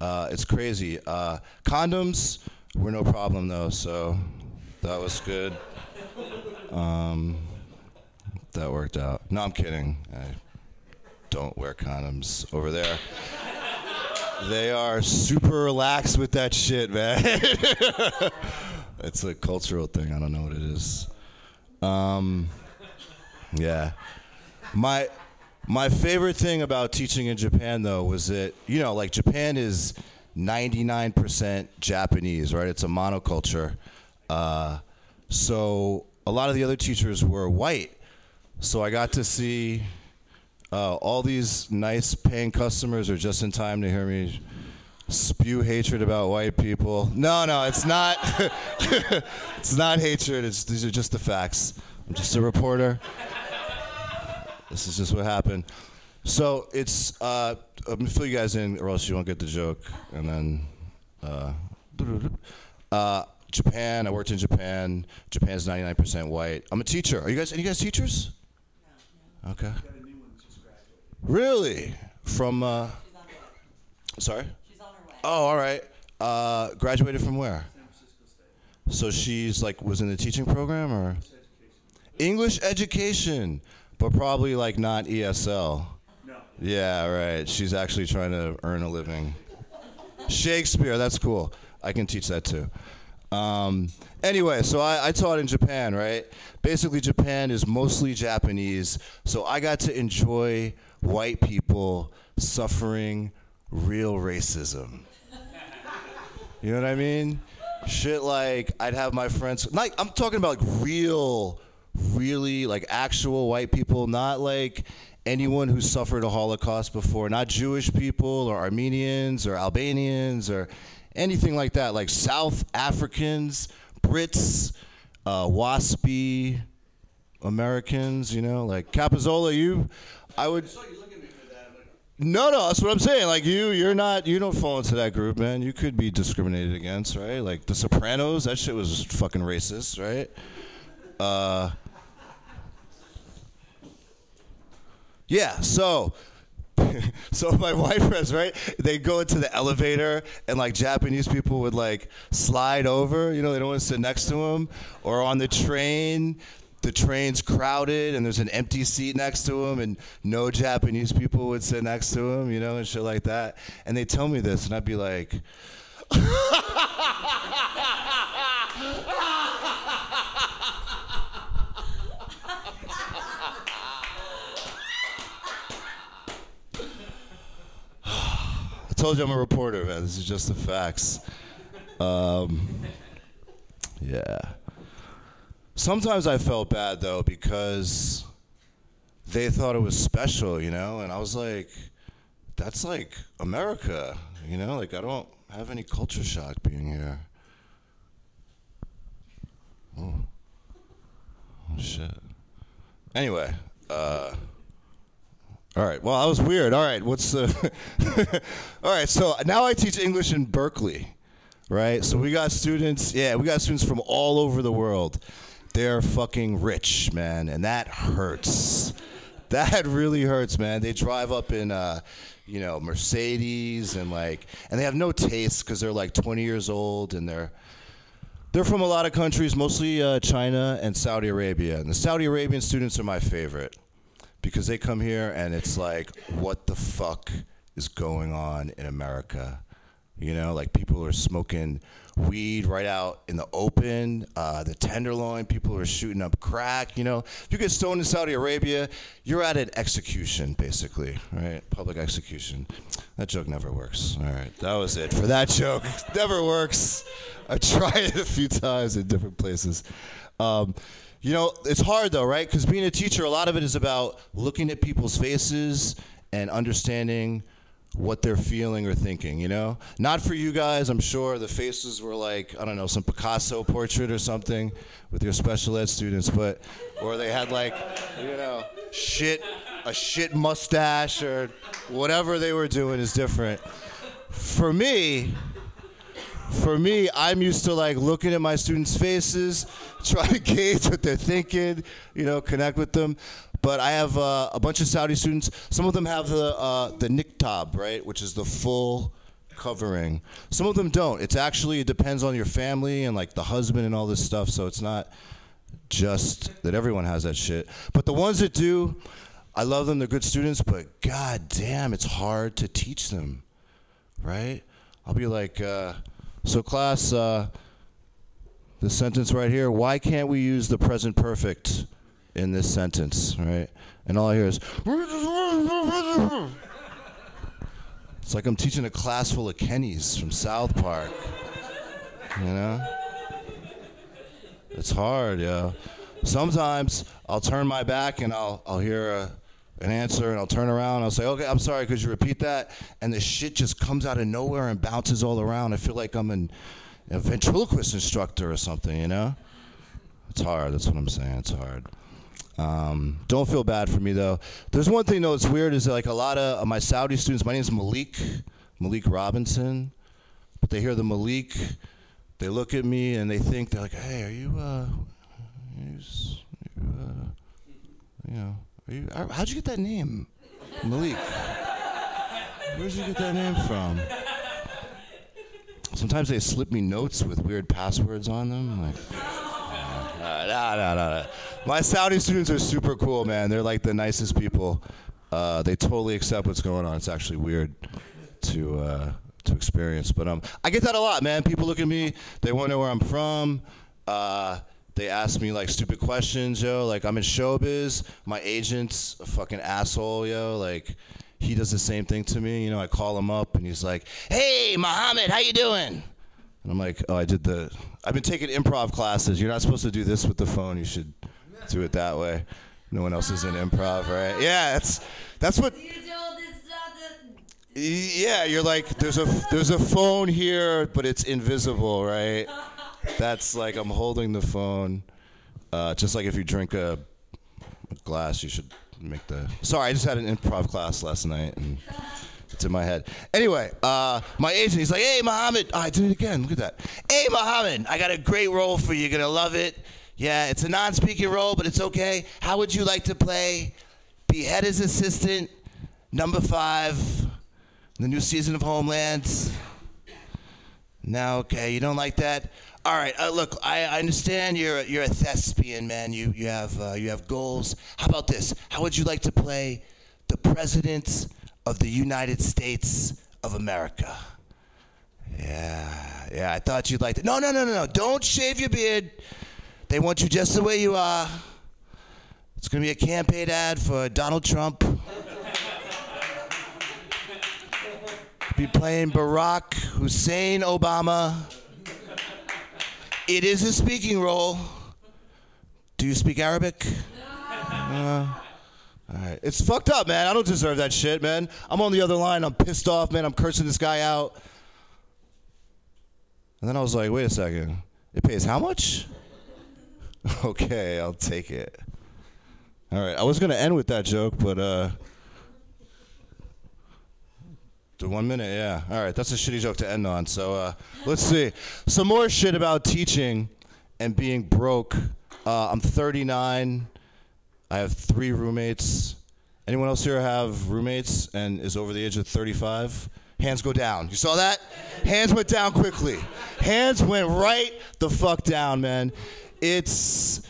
Uh, it's crazy. Uh, condoms were no problem though, so that was good. Um, that worked out. No, I'm kidding. I don't wear condoms over there. They are super relaxed with that shit, man. it's a cultural thing. I don't know what it is. Um, yeah. My my favorite thing about teaching in Japan though was that, you know, like Japan is 99% Japanese, right? It's a monoculture. Uh, so a lot of the other teachers were white. So I got to see uh, all these nice paying customers are just in time to hear me spew hatred about white people. No, no, it's not. it's not hatred. It's these are just the facts. I'm just a reporter. This is just what happened. So it's uh, gonna fill you guys in, or else you won't get the joke. And then uh, uh, Japan. I worked in Japan. Japan's 99% white. I'm a teacher. Are you guys? Any guys teachers? Okay. Really? From uh Sorry? She's on her way. Oh, all right. Uh graduated from where? San Francisco State. So she's like was in the teaching program or English education, but probably like not ESL. No. Yeah, right. She's actually trying to earn a living. Shakespeare, that's cool. I can teach that too. Um, anyway, so I, I taught in Japan, right? Basically, Japan is mostly Japanese, so I got to enjoy white people suffering real racism. You know what I mean? Shit like I'd have my friends like I'm talking about like real, really like actual white people, not like anyone who suffered a Holocaust before, not Jewish people or Armenians or Albanians or anything like that, like South Africans, Brits, uh, waspy Americans, you know, like Capozzola, you, I would. No, no, that's what I'm saying. Like you, you're not, you don't fall into that group, man. You could be discriminated against, right? Like The Sopranos, that shit was fucking racist, right? Uh, yeah. So, so my white friends, right? They go into the elevator, and like Japanese people would like slide over. You know, they don't want to sit next to them, or on the train. The train's crowded and there's an empty seat next to him, and no Japanese people would sit next to him, you know, and shit like that. And they tell me this, and I'd be like, I told you I'm a reporter, man. This is just the facts. Um, yeah. Sometimes I felt bad though because they thought it was special, you know, and I was like, that's like America, you know, like I don't have any culture shock being here. Oh, oh shit. Anyway, uh, All right. Well, that was weird. All right. What's the? All right. So now I teach English in Berkeley, right? So we got students. Yeah, we got students from all over the world. They're fucking rich, man, and that hurts. That really hurts, man. They drive up in, uh, you know, Mercedes and like, and they have no taste because they're like 20 years old and they're they're from a lot of countries, mostly uh, China and Saudi Arabia. And the Saudi Arabian students are my favorite because they come here and it's like, what the fuck is going on in America? You know, like people are smoking weed right out in the open, uh, the tenderloin, people are shooting up crack. You know, if you get stoned in Saudi Arabia, you're at an execution, basically, right? Public execution. That joke never works. All right, that was it for that joke. never works. I tried it a few times in different places. Um, you know, it's hard though, right? Because being a teacher, a lot of it is about looking at people's faces and understanding what they're feeling or thinking, you know? Not for you guys, I'm sure the faces were like, I don't know, some Picasso portrait or something with your special ed students, but, or they had like, you know, shit, a shit mustache or whatever they were doing is different. For me, for me, I'm used to like looking at my students' faces, trying to gauge what they're thinking, you know, connect with them. But I have uh, a bunch of Saudi students. Some of them have the uh, the niqab, right, which is the full covering. Some of them don't. It's actually it depends on your family and like the husband and all this stuff. So it's not just that everyone has that shit. But the ones that do, I love them. They're good students. But god damn, it's hard to teach them, right? I'll be like, uh, so class, uh, this sentence right here. Why can't we use the present perfect in this sentence, right? And all I hear is. It's like I'm teaching a class full of Kennys from South Park. You know? It's hard, yeah. Sometimes I'll turn my back and I'll I'll hear a, an answer and I'll turn around and I'll say, "Okay, I'm sorry, could you repeat that?" And the shit just comes out of nowhere and bounces all around. I feel like I'm an, a ventriloquist instructor or something, you know? It's hard. That's what I'm saying. It's hard. Um, don't feel bad for me though. There's one thing though that's weird is that, like a lot of my Saudi students. My name's Malik, Malik Robinson, but they hear the Malik, they look at me and they think they're like, "Hey, are you? Uh, you, s- you, uh, you know, are you? How'd you get that name, Malik? Where'd you get that name from?" Sometimes they slip me notes with weird passwords on them, like. Uh, no, no, no, no. My Saudi students are super cool, man. They're like the nicest people. Uh, they totally accept what's going on. It's actually weird to uh, to experience, but um, I get that a lot, man. People look at me, they want to know where I'm from. Uh, they ask me like stupid questions, yo. Like I'm in showbiz. My agent's a fucking asshole, yo. Like he does the same thing to me. You know, I call him up and he's like, "Hey, Mohammed, how you doing?" And I'm like, oh, I did the. I've been taking improv classes. You're not supposed to do this with the phone. You should do it that way. No one else is in improv, right? Yeah, that's that's what. Yeah, you're like, there's a there's a phone here, but it's invisible, right? That's like I'm holding the phone. Uh, just like if you drink a, glass, you should make the. Sorry, I just had an improv class last night and. It's in my head. Anyway, uh, my agent, he's like, hey, Mohammed. Oh, I did it again. Look at that. Hey, Mohammed, I got a great role for you. You're going to love it. Yeah, it's a non speaking role, but it's okay. How would you like to play Behead Beheaded's assistant, number five, the new season of Homeland? Now, okay, you don't like that. All right, uh, look, I, I understand you're you're a thespian, man. You you have uh, you have goals. How about this? How would you like to play the president of the United States of America? Yeah, yeah. I thought you'd like that. No, no, no, no, no. Don't shave your beard. They want you just the way you are. It's gonna be a campaign ad for Donald Trump. be playing Barack Hussein Obama. It is a speaking role. Do you speak Arabic? Uh, all right. It's fucked up, man. I don't deserve that shit, man. I'm on the other line. I'm pissed off, man. I'm cursing this guy out. And then I was like, wait a second. It pays how much? okay, I'll take it. All right. I was going to end with that joke, but uh, One minute, yeah. All right, that's a shitty joke to end on. So uh, let's see. Some more shit about teaching and being broke. Uh, I'm 39. I have three roommates. Anyone else here have roommates and is over the age of 35? Hands go down. You saw that? Hands went down quickly. Hands went right the fuck down, man. It's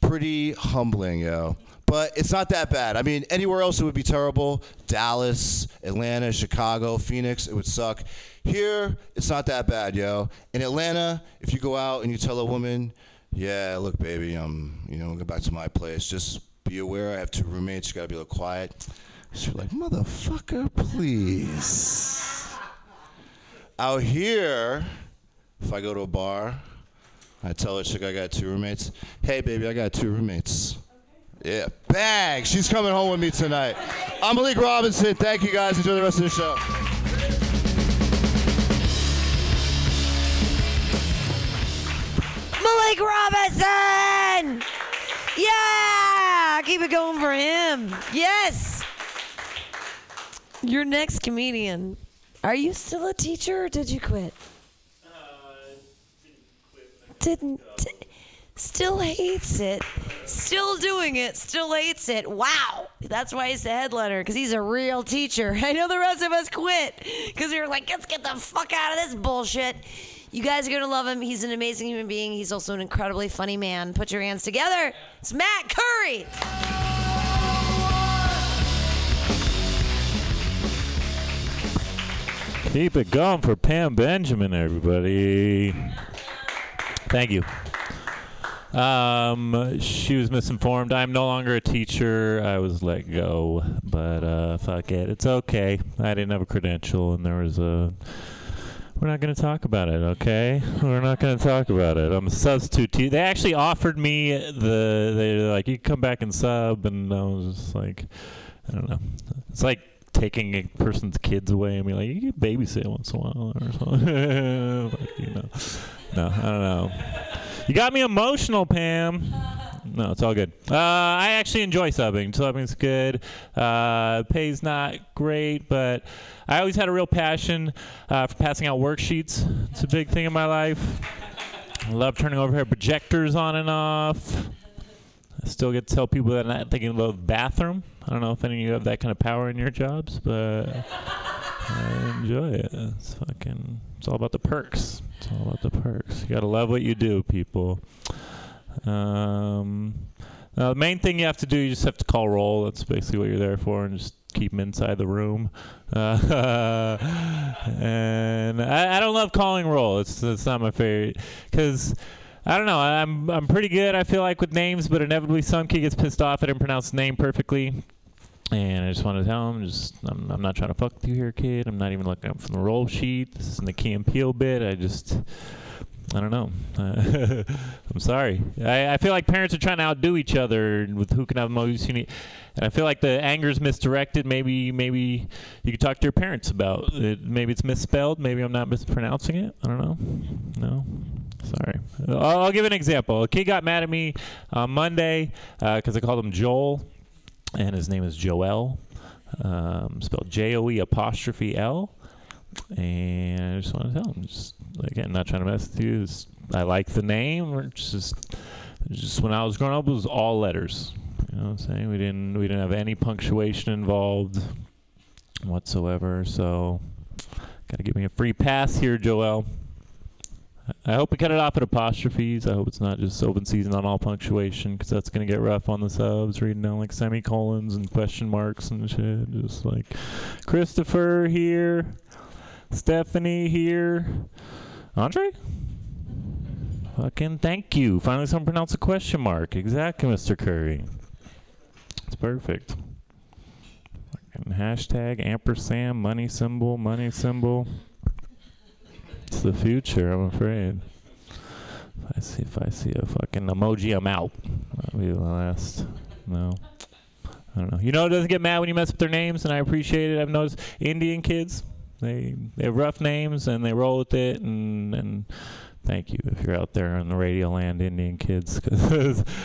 pretty humbling, yo. But it's not that bad. I mean, anywhere else it would be terrible. Dallas, Atlanta, Chicago, Phoenix, it would suck. Here, it's not that bad, yo. In Atlanta, if you go out and you tell a woman, "Yeah, look, baby, um, you know, go back to my place. Just be aware, I have two roommates. You gotta be a little quiet." She's like, "Motherfucker, please." Out here, if I go to a bar, I tell a chick I got two roommates. Hey, baby, I got two roommates. Yeah, bag. She's coming home with me tonight. I'm Malik Robinson. Thank you guys. Enjoy the rest of the show. Malik Robinson! Yeah! Keep it going for him. Yes! Your next comedian. Are you still a teacher or did you quit? Didn't. Still hates it. Still doing it. Still hates it. Wow. That's why he's the headliner, because he's a real teacher. I know the rest of us quit because we were like, let's get the fuck out of this bullshit. You guys are going to love him. He's an amazing human being. He's also an incredibly funny man. Put your hands together. It's Matt Curry. Keep it going for Pam Benjamin, everybody. Thank you. Um, she was misinformed. I'm no longer a teacher. I was let go, but uh, fuck it, it's okay. I didn't have a credential, and there was a. We're not going to talk about it, okay? We're not going to talk about it. I'm a substitute teacher. They actually offered me the. They're like, you come back and sub, and I was just like, I don't know. It's like taking a person's kids away and be like, you can babysit once in a while or something. you know. No, I don't know. You got me emotional, Pam. No, it's all good. Uh, I actually enjoy subbing. Subbing's good. Uh, pay's not great, but I always had a real passion uh, for passing out worksheets. It's a big thing in my life. I love turning overhead projectors on and off. I still get to tell people that I'm thinking about the bathroom. I don't know if any of you have that kind of power in your jobs, but I enjoy it. It's fucking. It's all about the perks. It's all about the perks. You gotta love what you do, people. Um, now the main thing you have to do, you just have to call roll. That's basically what you're there for, and just keep them inside the room. Uh, and I, I don't love calling roll. It's it's not my favorite because. I don't know. I'm I'm pretty good. I feel like with names, but inevitably some kid gets pissed off. I didn't pronounce the name perfectly, and I just wanted to tell him, just I'm, I'm not trying to fuck with you here, kid. I'm not even looking up from the roll sheet. This isn't the Key and bit. I just I don't know. Uh, I'm sorry. I, I feel like parents are trying to outdo each other with who can have the most unique. And I feel like the anger's misdirected. Maybe maybe you could talk to your parents about it. Maybe it's misspelled. Maybe I'm not mispronouncing it. I don't know. No. Sorry. I'll, I'll give an example. A kid got mad at me on Monday because I called him Joel, and his name is Joel, um, spelled J O E apostrophe L. And I just want to tell him, just again, not trying to mess with you. Just, I like the name. Just, just when I was growing up, it was all letters. You know what I'm saying? We didn't we didn't have any punctuation involved whatsoever. So, gotta give me a free pass here, Joel. I hope we cut it off at apostrophes. I hope it's not just open season on all punctuation because that's going to get rough on the subs, reading down like semicolons and question marks and shit. Just like Christopher here, Stephanie here, Andre? Fucking thank you. Finally, someone pronounced a question mark. Exactly, Mr. Curry. It's perfect. Fucking hashtag ampersand money symbol money symbol. It's the future, I'm afraid. If I see if I see a fucking emoji, I'm out. That'll be the last. No. I don't know. You know it doesn't get mad when you mess up their names, and I appreciate it. I've noticed Indian kids. They they have rough names and they roll with it, and and thank you if you're out there in the radio land, Indian kids.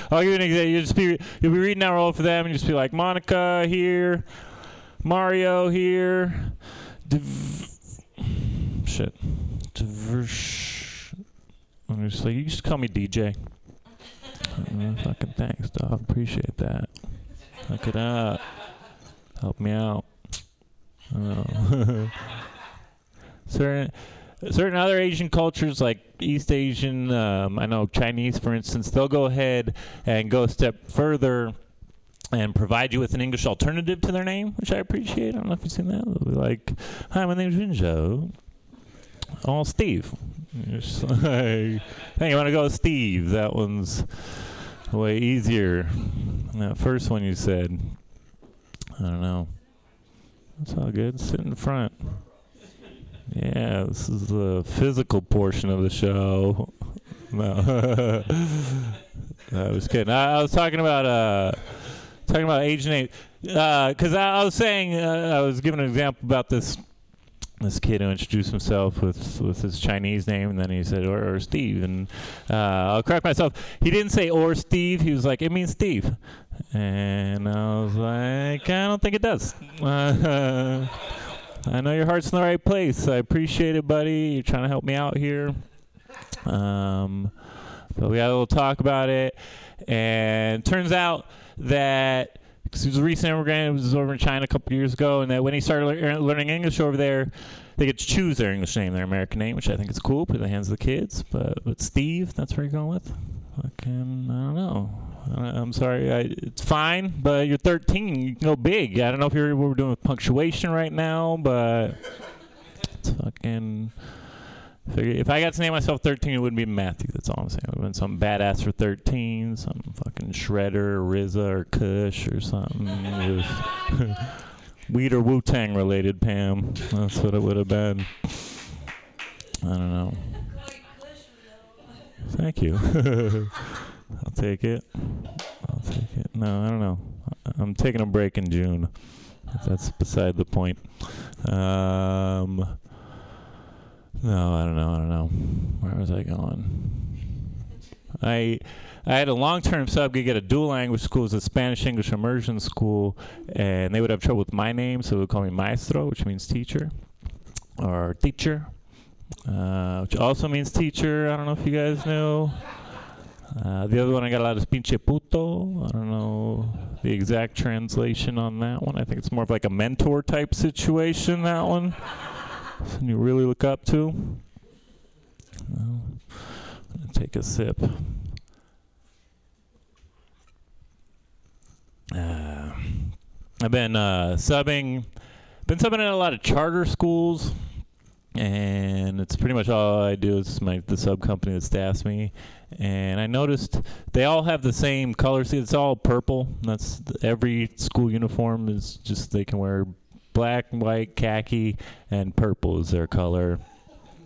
I'll give you an example. You just be you'll be reading that roll for them, and you just be like Monica here, Mario here. div- shit. I'm just like, you just call me DJ. Uh, fucking thanks, dog. Appreciate that. Look it up. Help me out. Certain certain other Asian cultures, like East Asian, um, I know Chinese, for instance, they'll go ahead and go a step further and provide you with an English alternative to their name, which I appreciate. I don't know if you've seen that. They'll be like, "Hi, my name's Rinjo." Oh, Steve. Hey, you want to go Steve? That one's way easier. than That first one you said. I don't know. It's all good. Sit in front. Yeah, this is the physical portion of the show. No, I was kidding. I, I was talking about uh, talking about Asian name because I, I was saying uh, I was giving an example about this this kid who introduced himself with with his Chinese name, and then he said or, or Steve, and uh, I'll correct myself. He didn't say or Steve. He was like it means Steve, and I was like I don't think it does. I know your heart's in the right place. I appreciate it, buddy. You're trying to help me out here. Um, but we had a little talk about it, and turns out that because he was a recent immigrant, he was over in China a couple years ago, and that when he started lear- learning English over there, they get to choose their English name, their American name, which I think is cool. Put in the hands of the kids. But but Steve, that's where you're going with. Fucking, I don't know. I'm sorry. I, it's fine, but you're 13. You can go big. I don't know if you're what we're doing with punctuation right now, but it's fucking. If I got to name myself 13, it wouldn't be Matthew. That's all I'm saying. It would have been some badass for 13, some fucking Shredder or RZA or Kush or something. Weed or Wu Tang related, Pam. That's what it would have been. I don't know. Thank you. I'll take it. I'll take it. No, I don't know. I'm taking a break in June. That's beside the point. Um, no, I don't know. I don't know. Where was I going? I I had a long-term sub gig at a dual language school, it a Spanish English immersion school, and they would have trouble with my name, so they would call me maestro, which means teacher, or teacher, uh, which also means teacher. I don't know if you guys know. Uh, the other one I got a lot is pinche puto. I don't know the exact translation on that one. I think it's more of like a mentor type situation. That one. Something you really look up to. Well, take a sip. Uh, I've been uh, subbing, been subbing at a lot of charter schools, and it's pretty much all I do. Is my the sub company that staffs me, and I noticed they all have the same color scheme. It's all purple. That's every school uniform is just they can wear black, white, khaki, and purple is their color.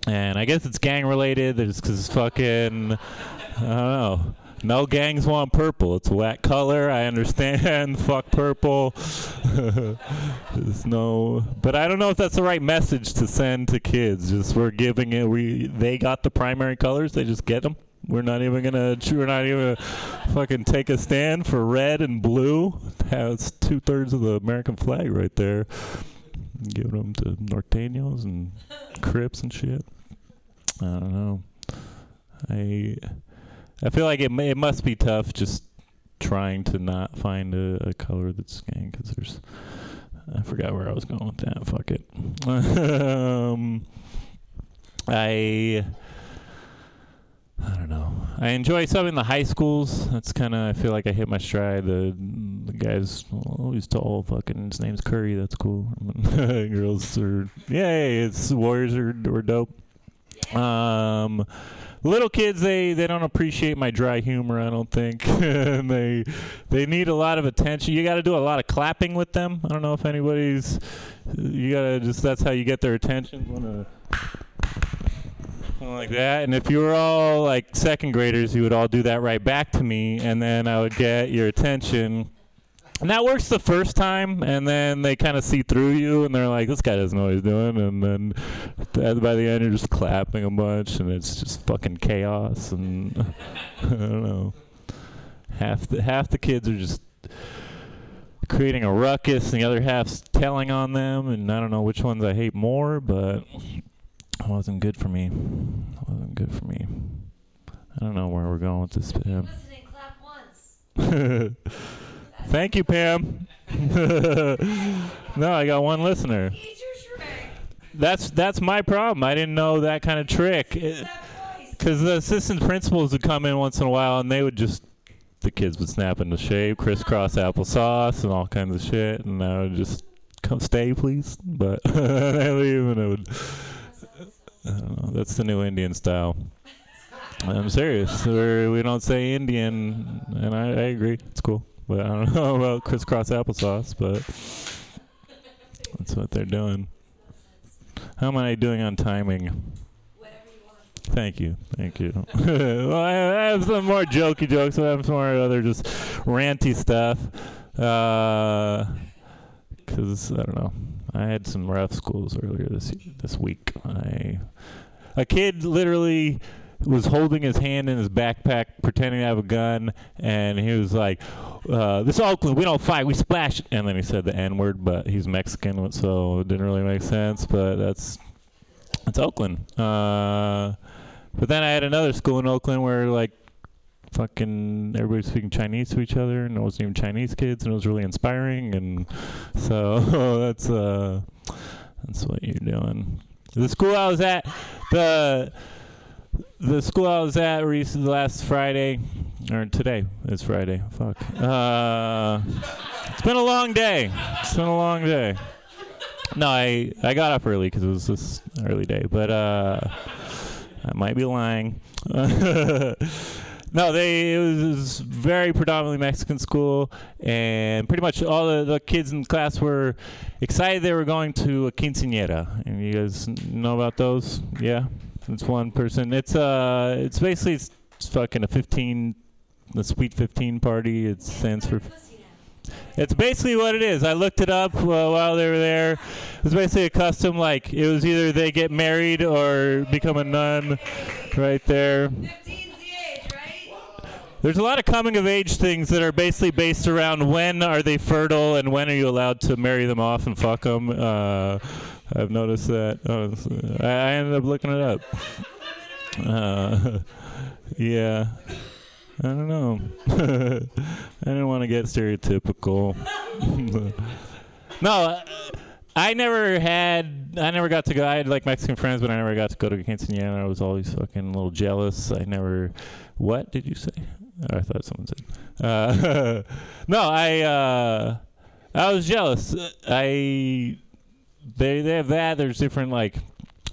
And I guess it's gang related. It's because fucking I don't know. No gangs want purple. It's a whack color. I understand. Fuck purple. There's no, but I don't know if that's the right message to send to kids. Just we're giving it. We they got the primary colors. They just get them. We're not even gonna. We're not even gonna fucking take a stand for red and blue. That's two thirds of the American flag right there. Giving them to Norteños and Crips and shit. I don't know. I I feel like it may, it must be tough just trying to not find a, a color that's gang because there's I forgot where I was going with that. Fuck it. um, I I don't know. I enjoy some in the high schools. That's kind of I feel like I hit my stride. The the guys, oh, tall. Fucking his name's Curry. That's cool. Girls are yay. It's Warriors are, are dope. Um, little kids they they don't appreciate my dry humor. I don't think. and they they need a lot of attention. You got to do a lot of clapping with them. I don't know if anybody's. You gotta just that's how you get their attention. Wanna something like that. And if you were all like second graders, you would all do that right back to me, and then I would get your attention. And that works the first time, and then they kind of see through you, and they're like, "This guy doesn't know what he's doing." And then by the end, you're just clapping a bunch, and it's just fucking chaos. And I don't know. Half the half the kids are just creating a ruckus, and the other half's telling on them, and I don't know which ones I hate more, but it wasn't good for me. It wasn't good for me. I don't know where we're going with this, Pam. Thank you, Pam. no, I got one listener. That's that's my problem. I didn't know that kind of trick. Because the assistant principals would come in once in a while, and they would just the kids would snap into shape, crisscross applesauce, and all kinds of shit, and I would just come stay, please. But they leave, and it would. That's the new Indian style. I'm serious. We're, we don't say Indian, and I, I agree. It's cool. But I don't know about crisscross applesauce, but that's what they're doing. How am I doing on timing? Thank you, thank you. well, I have some more jokey jokes. I have some more other just ranty stuff. Uh, because I don't know, I had some rough schools earlier this this week. I a kid literally was holding his hand in his backpack, pretending to have a gun, and he was like, uh, "This is Oakland. We don't fight. We splash." And then he said the N word, but he's Mexican, so it didn't really make sense. But that's that's Oakland. Uh, but then I had another school in Oakland where like fucking everybody speaking Chinese to each other, and it wasn't even Chinese kids, and it was really inspiring. And so that's uh, that's what you're doing. The school I was at, the the school I was at recently last Friday, or today is Friday. Fuck. Uh, it's been a long day. It's been a long day. No, I I got up early because it was this early day, but uh, I might be lying. no, they it was, it was very predominantly Mexican school, and pretty much all the, the kids in class were excited they were going to a quinceañera. And you guys know about those? Yeah, it's one person. It's uh, it's basically it's, it's fucking a fifteen, the sweet fifteen party. It stands for. It's basically what it is. I looked it up uh, while they were there. It was basically a custom, like it was either they get married or become a nun, right there. There's a lot of coming of age things that are basically based around when are they fertile and when are you allowed to marry them off and fuck them. Uh, I've noticed that. I, I ended up looking it up. Uh, yeah. I don't know. I didn't want to get stereotypical. no, uh, I never had. I never got to go. I had like Mexican friends, but I never got to go to quinceañera. I was always fucking a little jealous. I never. What did you say? Oh, I thought someone said. Uh, no, I. Uh, I was jealous. I. They they have that. There's different like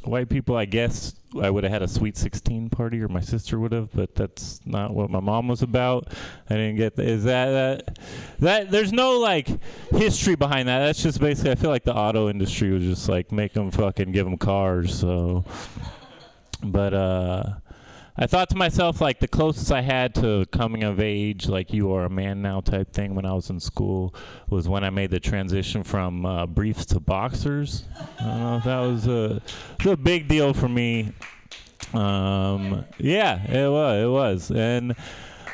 white people. I guess I would have had a sweet 16 party, or my sister would have, but that's not what my mom was about. I didn't get. Is that that that? There's no like history behind that. That's just basically. I feel like the auto industry was just like make them fucking give them cars. So, but uh. I thought to myself, like the closest I had to coming of age, like you are a man now type thing when I was in school, was when I made the transition from uh, briefs to boxers. I don't know if that was a, was a big deal for me. Um, yeah, it was. It was, and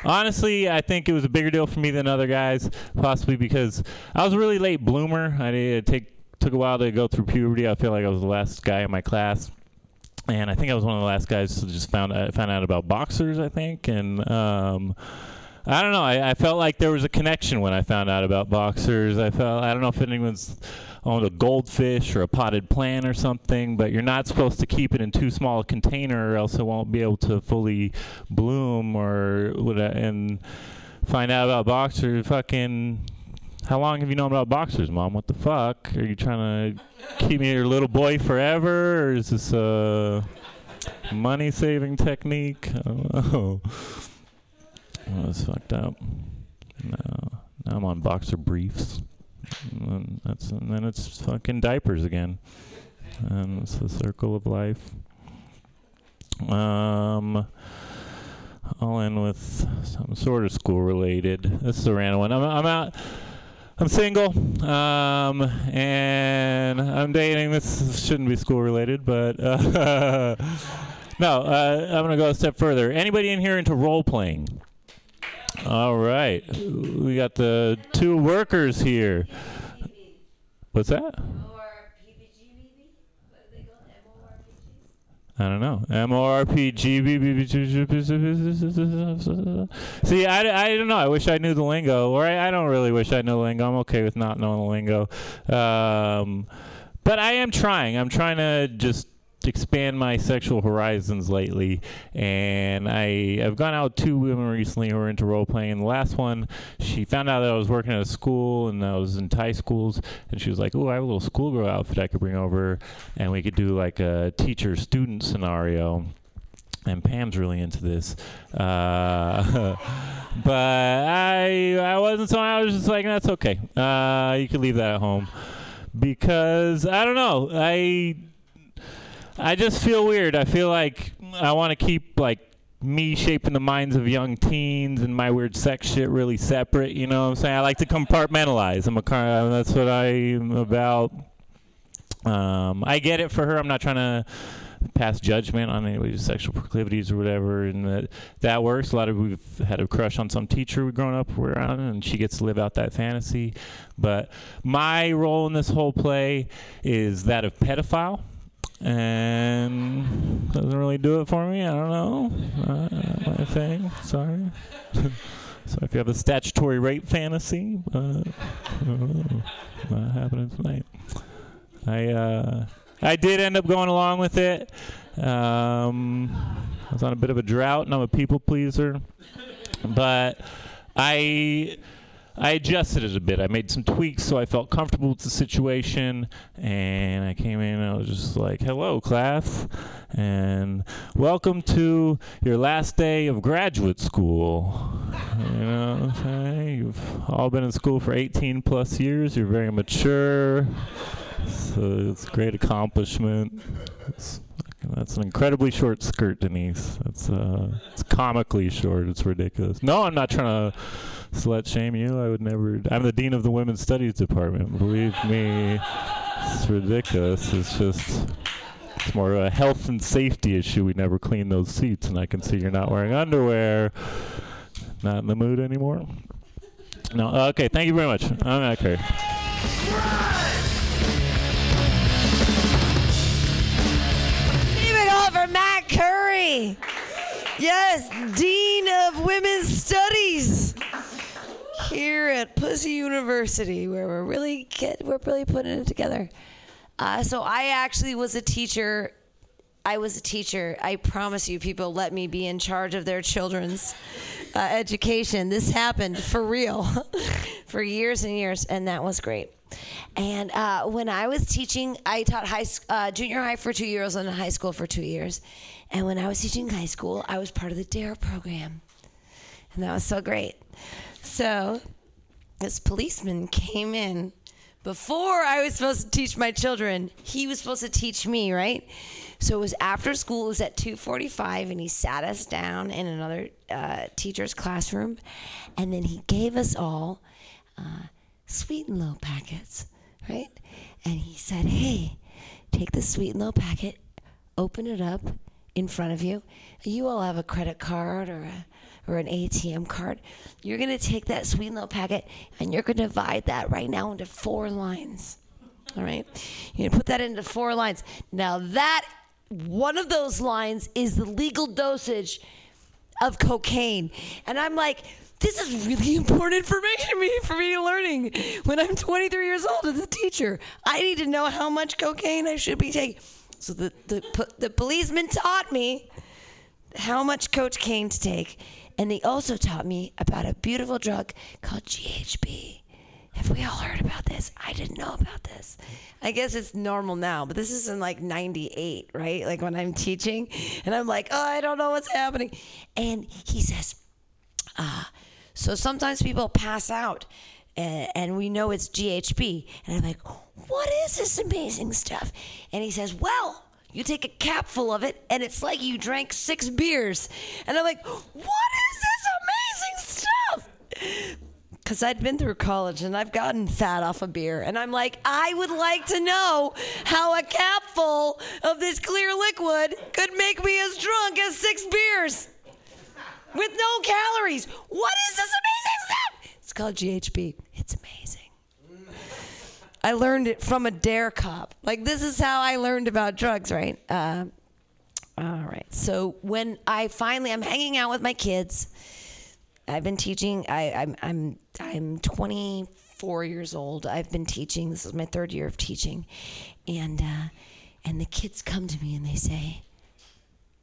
honestly, I think it was a bigger deal for me than other guys, possibly because I was a really late bloomer. I did take took a while to go through puberty. I feel like I was the last guy in my class and I think I was one of the last guys to just found out, found out about boxers. I think, and um, I don't know. I, I felt like there was a connection when I found out about boxers. I felt I don't know if anyone's owned a goldfish or a potted plant or something, but you're not supposed to keep it in too small a container, or else it won't be able to fully bloom. Or would and find out about boxers, fucking how long have you known about boxers, mom? What the fuck? Are you trying to keep me your little boy forever, or is this a money saving technique? Oh, that's fucked up. No, now I'm on boxer briefs. And then that's and then it's fucking diapers again, and it's the circle of life. Um. I'll end with some sort of school related. This is a random one. I'm, I'm out. I'm single, um, and I'm dating. This shouldn't be school related, but uh, no, uh, I'm gonna go a step further. Anybody in here into role playing? All right. We got the two workers here. What's that? I don't know. MORPG. See, I, I don't know. I wish I knew the lingo, or I, I don't really wish I knew the lingo. I'm okay with not knowing the lingo. Um, but I am trying. I'm trying to just expand my sexual horizons lately, and I I've gone out with two women recently who are into role playing. And the last one, she found out that I was working at a school and I was in Thai schools, and she was like, "Oh, I have a little schoolgirl outfit I could bring over, and we could do like a teacher student scenario." And Pam's really into this, uh, but I I wasn't so I was just like that's okay. Uh, you can leave that at home because I don't know I I just feel weird. I feel like I want to keep like me shaping the minds of young teens and my weird sex shit really separate. You know what I'm saying? I like to compartmentalize. I'm a car. That's what I'm about. Um, I get it for her. I'm not trying to pass judgment on anybody's sexual proclivities or whatever, and that that works. A lot of we've had a crush on some teacher we've grown up around, and she gets to live out that fantasy. But my role in this whole play is that of pedophile and doesn't really do it for me. I don't know. Uh, my thing. Sorry. so if you have a statutory rape fantasy, uh. Not happening tonight. I uh, I did end up going along with it. Um, I was on a bit of a drought, and I'm a people pleaser, but I. I adjusted it a bit. I made some tweaks so I felt comfortable with the situation. And I came in and I was just like, hello, class. And welcome to your last day of graduate school. You know what You've all been in school for 18 plus years. You're very mature. So it's a great accomplishment. It's, that's an incredibly short skirt, Denise. That's uh, it's comically short. It's ridiculous. No, I'm not trying to slut shame you. I would never. I'm the dean of the women's studies department. Believe me, it's ridiculous. It's just. It's more of a health and safety issue. We never clean those seats, and I can see you're not wearing underwear. Not in the mood anymore. No. Okay. Thank you very much. I'm Curry. For Matt Curry. Yes, Dean of Women's Studies here at Pussy University, where we're really get we're really putting it together. Uh, so I actually was a teacher. I was a teacher. I promise you, people let me be in charge of their children's uh, education. This happened for real for years and years, and that was great. And uh, when I was teaching, I taught high, uh, junior high for two years and high school for two years. And when I was teaching high school, I was part of the DARE program, and that was so great. So this policeman came in before I was supposed to teach my children. He was supposed to teach me, right? So it was after school. It was at 2:45, and he sat us down in another uh, teacher's classroom, and then he gave us all uh, sweet and low packets, right? And he said, "Hey, take the sweet and low packet, open it up in front of you. You all have a credit card or a or an ATM card. You're gonna take that sweet and low packet and you're gonna divide that right now into four lines. All right, you're gonna put that into four lines. Now that one of those lines is the legal dosage of cocaine, and I'm like. This is really important information for me for me learning when I'm 23 years old as a teacher. I need to know how much cocaine I should be taking. So the the, the policeman taught me how much cocaine to take, and they also taught me about a beautiful drug called GHB. Have we all heard about this? I didn't know about this. I guess it's normal now, but this is in like 98, right? Like when I'm teaching and I'm like, oh, I don't know what's happening. And he says, ah, so sometimes people pass out and, and we know it's GHB. And I'm like, what is this amazing stuff? And he says, well, you take a cap full of it and it's like you drank six beers. And I'm like, what is this amazing stuff? Because I'd been through college and I've gotten fat off of beer. And I'm like, I would like to know how a cap full of this clear liquid could make me as drunk as six beers. With no calories. What is this amazing stuff? It's called GHB. It's amazing. I learned it from a dare cop. Like this is how I learned about drugs, right? Uh, all right. So when I finally, I'm hanging out with my kids. I've been teaching. I, I'm I'm I'm 24 years old. I've been teaching. This is my third year of teaching, and uh, and the kids come to me and they say,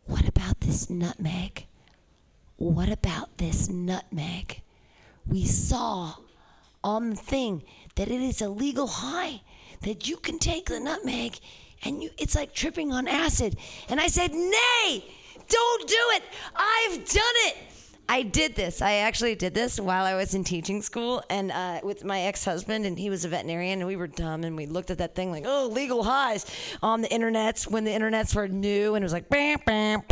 "What about this nutmeg? What about this nutmeg? We saw on the thing that it is a legal high that you can take the nutmeg and you it's like tripping on acid. And i said nay don't do it. I've done it I did this. I actually did this while I was in teaching school and uh, with my ex husband, and he was a veterinarian, and we were dumb, and we looked at that thing like, oh, legal highs on the internets when the internets were new, and it was like, and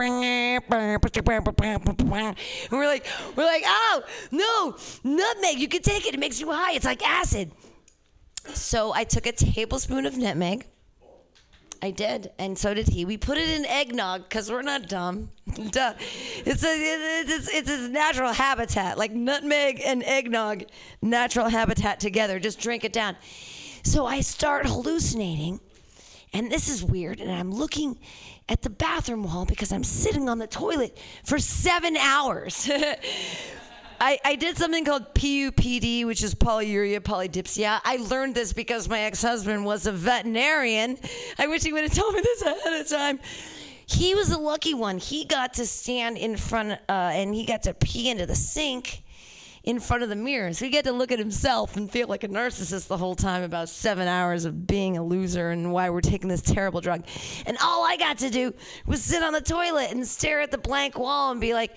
we're like, we're like, oh, no, nutmeg, you can take it, it makes you high, it's like acid. So I took a tablespoon of nutmeg I did, and so did he. We put it in eggnog because we're not dumb. Duh. It's a it's, it's a natural habitat, like nutmeg and eggnog, natural habitat together. Just drink it down. So I start hallucinating, and this is weird. And I'm looking at the bathroom wall because I'm sitting on the toilet for seven hours. I, I did something called PUPD, which is polyuria polydipsia. I learned this because my ex husband was a veterinarian. I wish he would have told me this ahead of time. He was a lucky one. He got to stand in front uh, and he got to pee into the sink in front of the mirror. So he got to look at himself and feel like a narcissist the whole time about seven hours of being a loser and why we're taking this terrible drug. And all I got to do was sit on the toilet and stare at the blank wall and be like,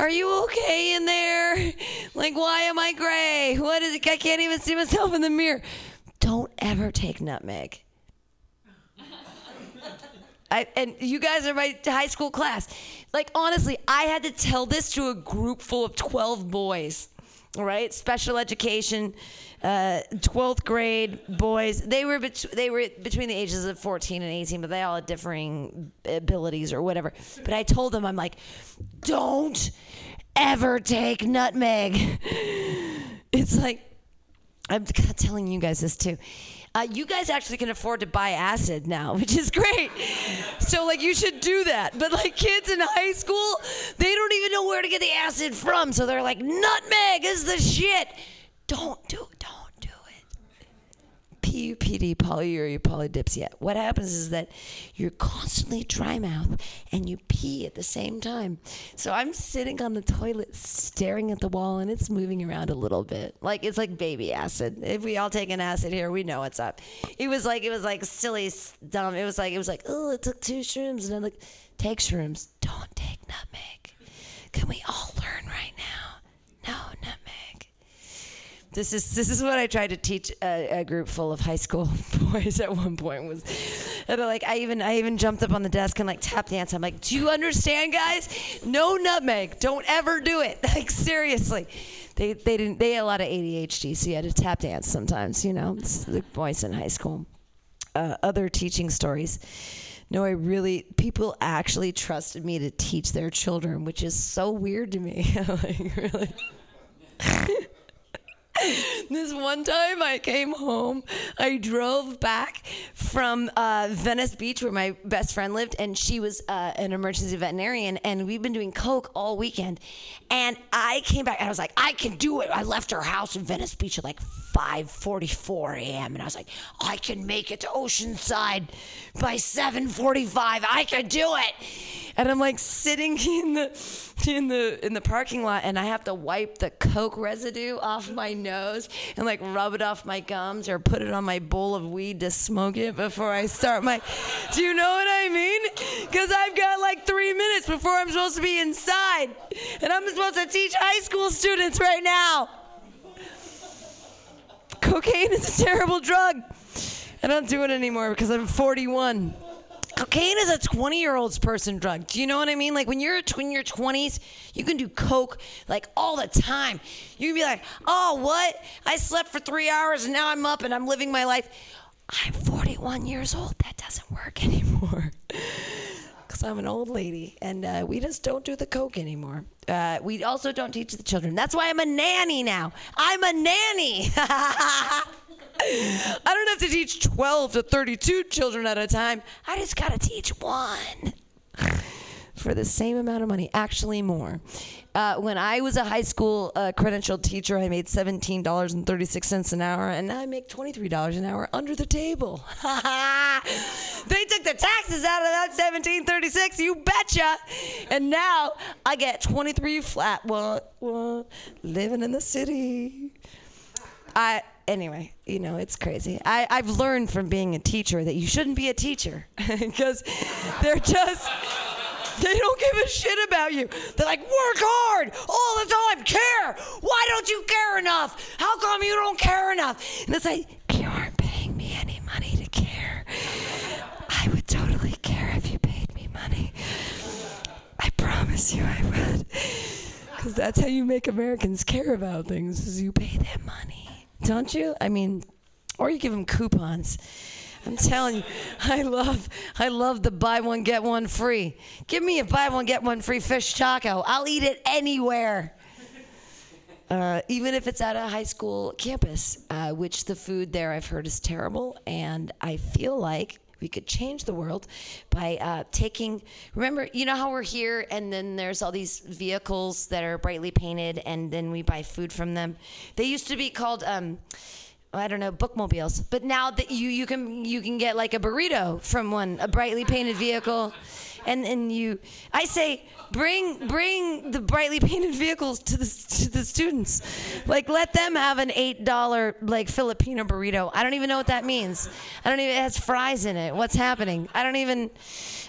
Are you okay in there? Like, why am I gray? What is it? I can't even see myself in the mirror. Don't ever take nutmeg. I, and you guys are my high school class. Like, honestly, I had to tell this to a group full of 12 boys. Right, special education, uh, 12th grade boys. They were bet- they were between the ages of 14 and 18, but they all had differing abilities or whatever. But I told them, I'm like, don't ever take nutmeg. It's like I'm telling you guys this too. Uh, you guys actually can afford to buy acid now, which is great. So, like, you should do that. But, like, kids in high school, they don't even know where to get the acid from. So they're like, nutmeg is the shit. Don't do. Don't. PUPD, polyuria polydipsia. What happens is that you're constantly dry mouth and you pee at the same time. So I'm sitting on the toilet staring at the wall and it's moving around a little bit. Like it's like baby acid. If we all take an acid here, we know what's up. It was like it was like silly dumb. It was like it was like, oh, it took two shrooms and I'm like, take shrooms. Don't take nutmeg. Can we all learn right now? No nutmeg. This is this is what I tried to teach a, a group full of high school boys at one point was, and like I even I even jumped up on the desk and like tap dance. I'm like, do you understand, guys? No nutmeg. Don't ever do it. Like seriously, they they didn't they had a lot of ADHD, so you had to tap dance sometimes. You know, the boys in high school. Uh, other teaching stories. No, I really people actually trusted me to teach their children, which is so weird to me. like really. this one time I came home, I drove back from uh, Venice Beach where my best friend lived, and she was uh, an emergency veterinarian, and we've been doing coke all weekend. And I came back and I was like, I can do it. I left her house in Venice Beach at like 5:44 a.m. and I was like, I can make it to Oceanside by 7:45. I can do it. And I'm like sitting in the in the in the parking lot and I have to wipe the coke residue off my nose and like rub it off my gums or put it on my bowl of weed to smoke it before I start my Do you know what I mean? Cuz I've got like 3 minutes before I'm supposed to be inside and I'm supposed to teach high school students right now. Cocaine is a terrible drug. I don't do it anymore because I'm 41. Cocaine is a 20 year old's person drug. Do you know what I mean? Like when you're in your 20s, you can do coke like all the time. You can be like, oh, what? I slept for three hours and now I'm up and I'm living my life. I'm 41 years old. That doesn't work anymore. Because I'm an old lady, and uh, we just don't do the coke anymore. Uh, we also don't teach the children. That's why I'm a nanny now. I'm a nanny. I don't have to teach 12 to 32 children at a time. I just got to teach one for the same amount of money, actually more. Uh, when I was a high school uh, credentialed teacher, I made $17.36 an hour, and now I make $23 an hour under the table. they took the taxes out of that 1736, you betcha. And now I get 23 flat. What? What? Living in the city. I anyway, you know, it's crazy. I, I've learned from being a teacher that you shouldn't be a teacher because they're just they don't give a shit about you. They're like, work hard all the time, care. Why don't you care enough? How come you don't care enough? And it's like, you aren't paying me any money to care. I would totally care if you paid me money. I promise you I would. Because that's how you make Americans care about things, is you pay them money. Don't you? I mean, or you give them coupons. I'm telling you, I love, I love the buy one get one free. Give me a buy one get one free fish taco. I'll eat it anywhere. Uh, even if it's at a high school campus, uh, which the food there I've heard is terrible, and I feel like we could change the world by uh, taking. Remember, you know how we're here, and then there's all these vehicles that are brightly painted, and then we buy food from them. They used to be called. Um, I don't know bookmobiles, but now that you you can you can get like a burrito from one, a brightly painted vehicle, and and you I say bring bring the brightly painted vehicles to the to the students, like let them have an eight dollar like Filipino burrito. I don't even know what that means. I don't even it has fries in it. What's happening? I don't even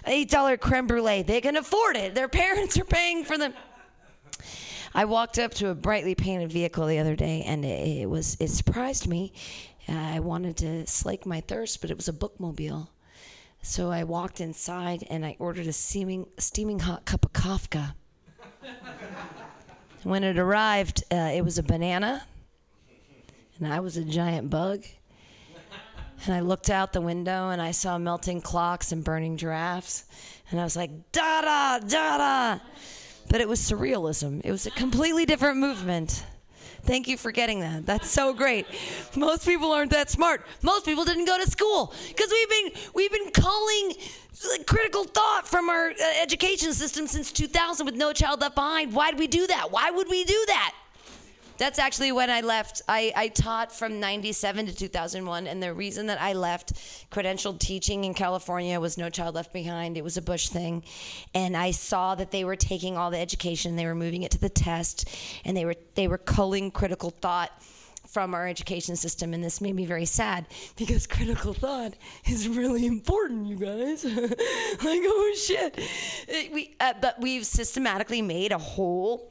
eight dollar creme brulee. They can afford it. Their parents are paying for them. I walked up to a brightly painted vehicle the other day, and it, it was it surprised me. I wanted to slake my thirst, but it was a bookmobile. So I walked inside and I ordered a steaming steaming hot cup of Kafka. when it arrived, uh, it was a banana, and I was a giant bug. And I looked out the window and I saw melting clocks and burning giraffes, and I was like, da da da da but it was surrealism. It was a completely different movement. Thank you for getting that. That's so great. Most people aren't that smart. Most people didn't go to school because we've been we've been culling like, critical thought from our uh, education system since 2000 with No Child Left Behind. Why'd we do that? Why would we do that? That's actually when I left. I, I taught from 97 to 2001, and the reason that I left credentialed teaching in California was No Child Left Behind. It was a Bush thing. And I saw that they were taking all the education, they were moving it to the test, and they were, they were culling critical thought from our education system, and this made me very sad because critical thought is really important, you guys. like, oh shit. It- we, uh, but we've systematically made a whole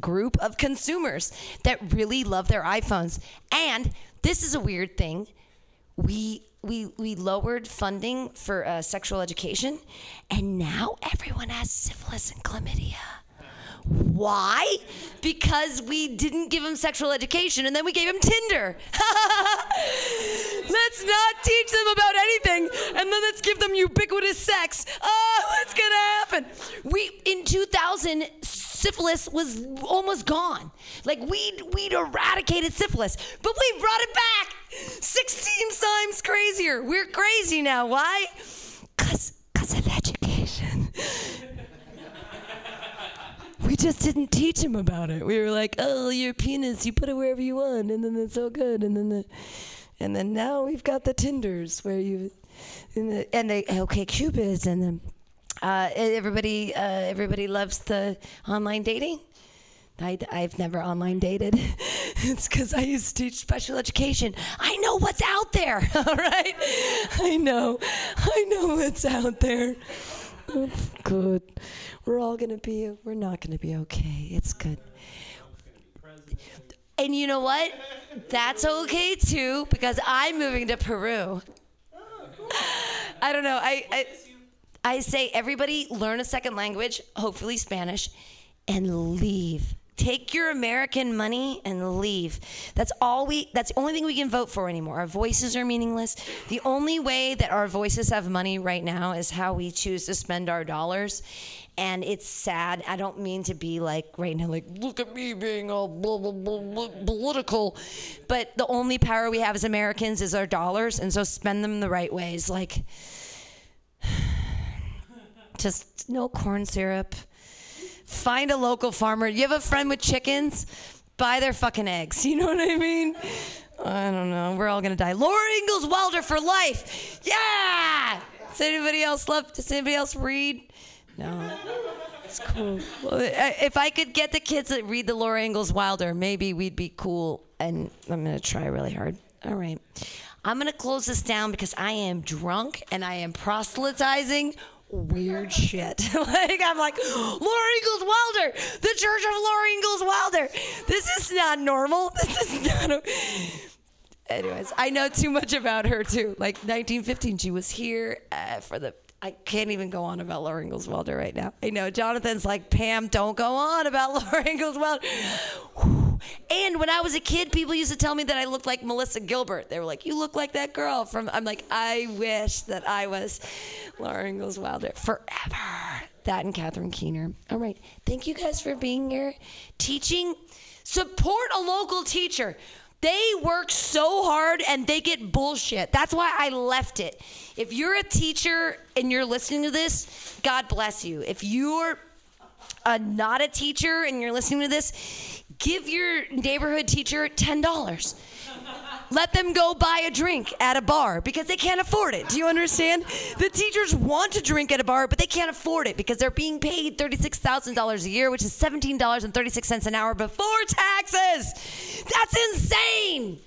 group of consumers that really love their iPhones. And this is a weird thing. We we we lowered funding for uh, sexual education, and now everyone has syphilis and chlamydia. Why? Because we didn't give them sexual education and then we gave them Tinder. let's not teach them about anything and then let's give them ubiquitous sex. Oh, what's gonna happen? We in 2000 syphilis was almost gone. Like we'd we'd eradicated syphilis, but we brought it back 16 times crazier. We're crazy now. Why? Cause cause of education. We just didn't teach him about it. We were like, "Oh, your penis, you put it wherever you want, and then it's all good." And then the, and then now we've got the Tinders where you, and the, and the OK Cupids, and then uh, everybody uh, everybody loves the online dating. I, I've never online dated. it's because I used to teach special education. I know what's out there, all right? I know. I know what's out there. It's good. We're all going to be, we're not going to be okay. It's good. And you know what? That's okay too because I'm moving to Peru. Oh, I don't know. I, I I say everybody learn a second language, hopefully Spanish, and leave. Take your American money and leave. That's all we that's the only thing we can vote for anymore. Our voices are meaningless. The only way that our voices have money right now is how we choose to spend our dollars. And it's sad. I don't mean to be like right now, like, look at me being all blah, blah, blah, political. But the only power we have as Americans is our dollars. And so spend them the right ways. Like, just no corn syrup. Find a local farmer. You have a friend with chickens? Buy their fucking eggs. You know what I mean? I don't know. We're all gonna die. Laura Ingalls Wilder for life. Yeah. Does anybody else love? Does anybody else read? No. It's cool. Well, If I could get the kids that read the Laura Ingalls Wilder, maybe we'd be cool. And I'm gonna try really hard. All right. I'm gonna close this down because I am drunk and I am proselytizing weird shit. like I'm like Laura Ingalls Wilder, the Church of Laura Ingalls Wilder. This is not normal. This is not. A- Anyways, I know too much about her too. Like 1915, she was here uh, for the. I can't even go on about Laura Ingalls Wilder right now. I know Jonathan's like Pam, don't go on about Laura Ingalls Wilder. And when I was a kid, people used to tell me that I looked like Melissa Gilbert. They were like, "You look like that girl from." I'm like, I wish that I was Laura Ingalls Wilder forever. That and Catherine Keener. All right, thank you guys for being here, teaching. Support a local teacher. They work so hard and they get bullshit. That's why I left it. If you're a teacher and you're listening to this, God bless you. If you're not a teacher and you're listening to this, give your neighborhood teacher $10. Let them go buy a drink at a bar because they can't afford it. Do you understand? The teachers want to drink at a bar, but they can't afford it because they're being paid $36,000 a year, which is $17.36 an hour before taxes. That's insane.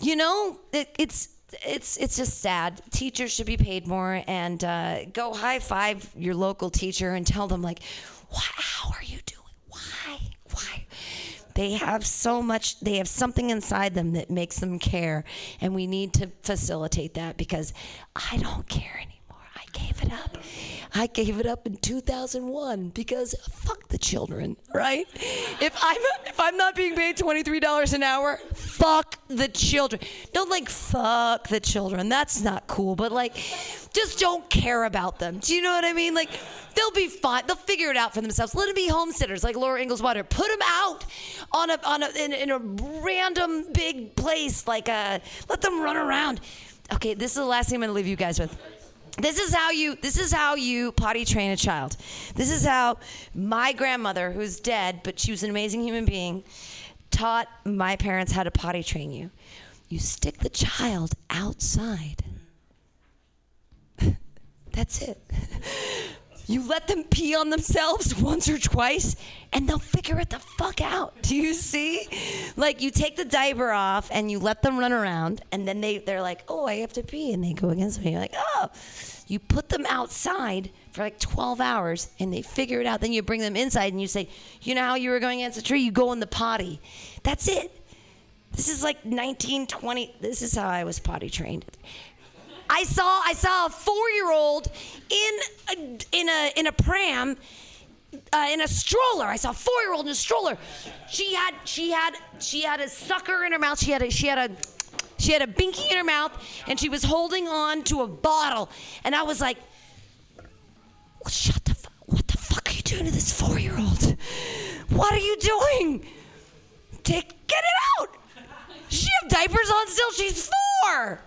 You know, it, it's it's it's just sad. Teachers should be paid more, and uh, go high five your local teacher and tell them like, "What? How are you doing? Why? Why?" They have so much. They have something inside them that makes them care, and we need to facilitate that because I don't care anymore. Gave it up. I gave it up in 2001 because fuck the children, right? If I'm if I'm not being paid $23 an hour, fuck the children. Don't like fuck the children. That's not cool, but like just don't care about them. Do you know what I mean? Like they'll be fine. They'll figure it out for themselves. Let them be homesteaders like Laura Ingalls Wilder. Put them out on a on a in, in a random big place like a let them run around. Okay, this is the last thing I'm going to leave you guys with. This is how you this is how you potty train a child. This is how my grandmother who's dead but she was an amazing human being taught my parents how to potty train you. You stick the child outside. That's it. You let them pee on themselves once or twice and they'll figure it the fuck out. Do you see? Like you take the diaper off and you let them run around and then they, they're like, oh, I have to pee. And they go against me. You're like, oh. You put them outside for like 12 hours and they figure it out. Then you bring them inside and you say, you know how you were going against a tree? You go in the potty. That's it. This is like 1920. This is how I was potty trained. I saw I saw a four year old in a, in a in a pram. Uh, in a stroller, I saw a four-year-old in a stroller. She had she had she had a sucker in her mouth. She had a she had a she had a binky in her mouth, and she was holding on to a bottle. And I was like, well, "Shut the! Fu- what the fuck are you doing to this four-year-old? What are you doing? Take get it out! She have diapers on still. She's four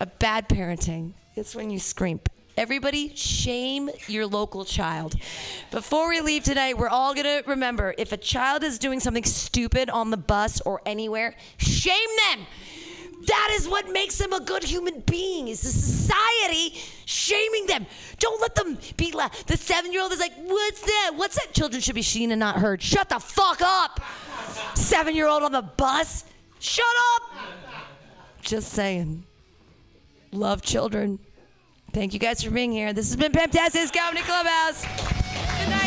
a bad parenting. It's when you scream. Everybody, shame your local child. Before we leave tonight, we're all going to remember if a child is doing something stupid on the bus or anywhere, shame them. That is what makes them a good human being. Is the society shaming them? Don't let them be. La- the seven-year-old is like, "What's that? What's that?" Children should be seen and not heard. Shut the fuck up. Seven-year-old on the bus. Shut up. Just saying love children. Thank you guys for being here. This has been Pep Komedy Klubhouse. Good night.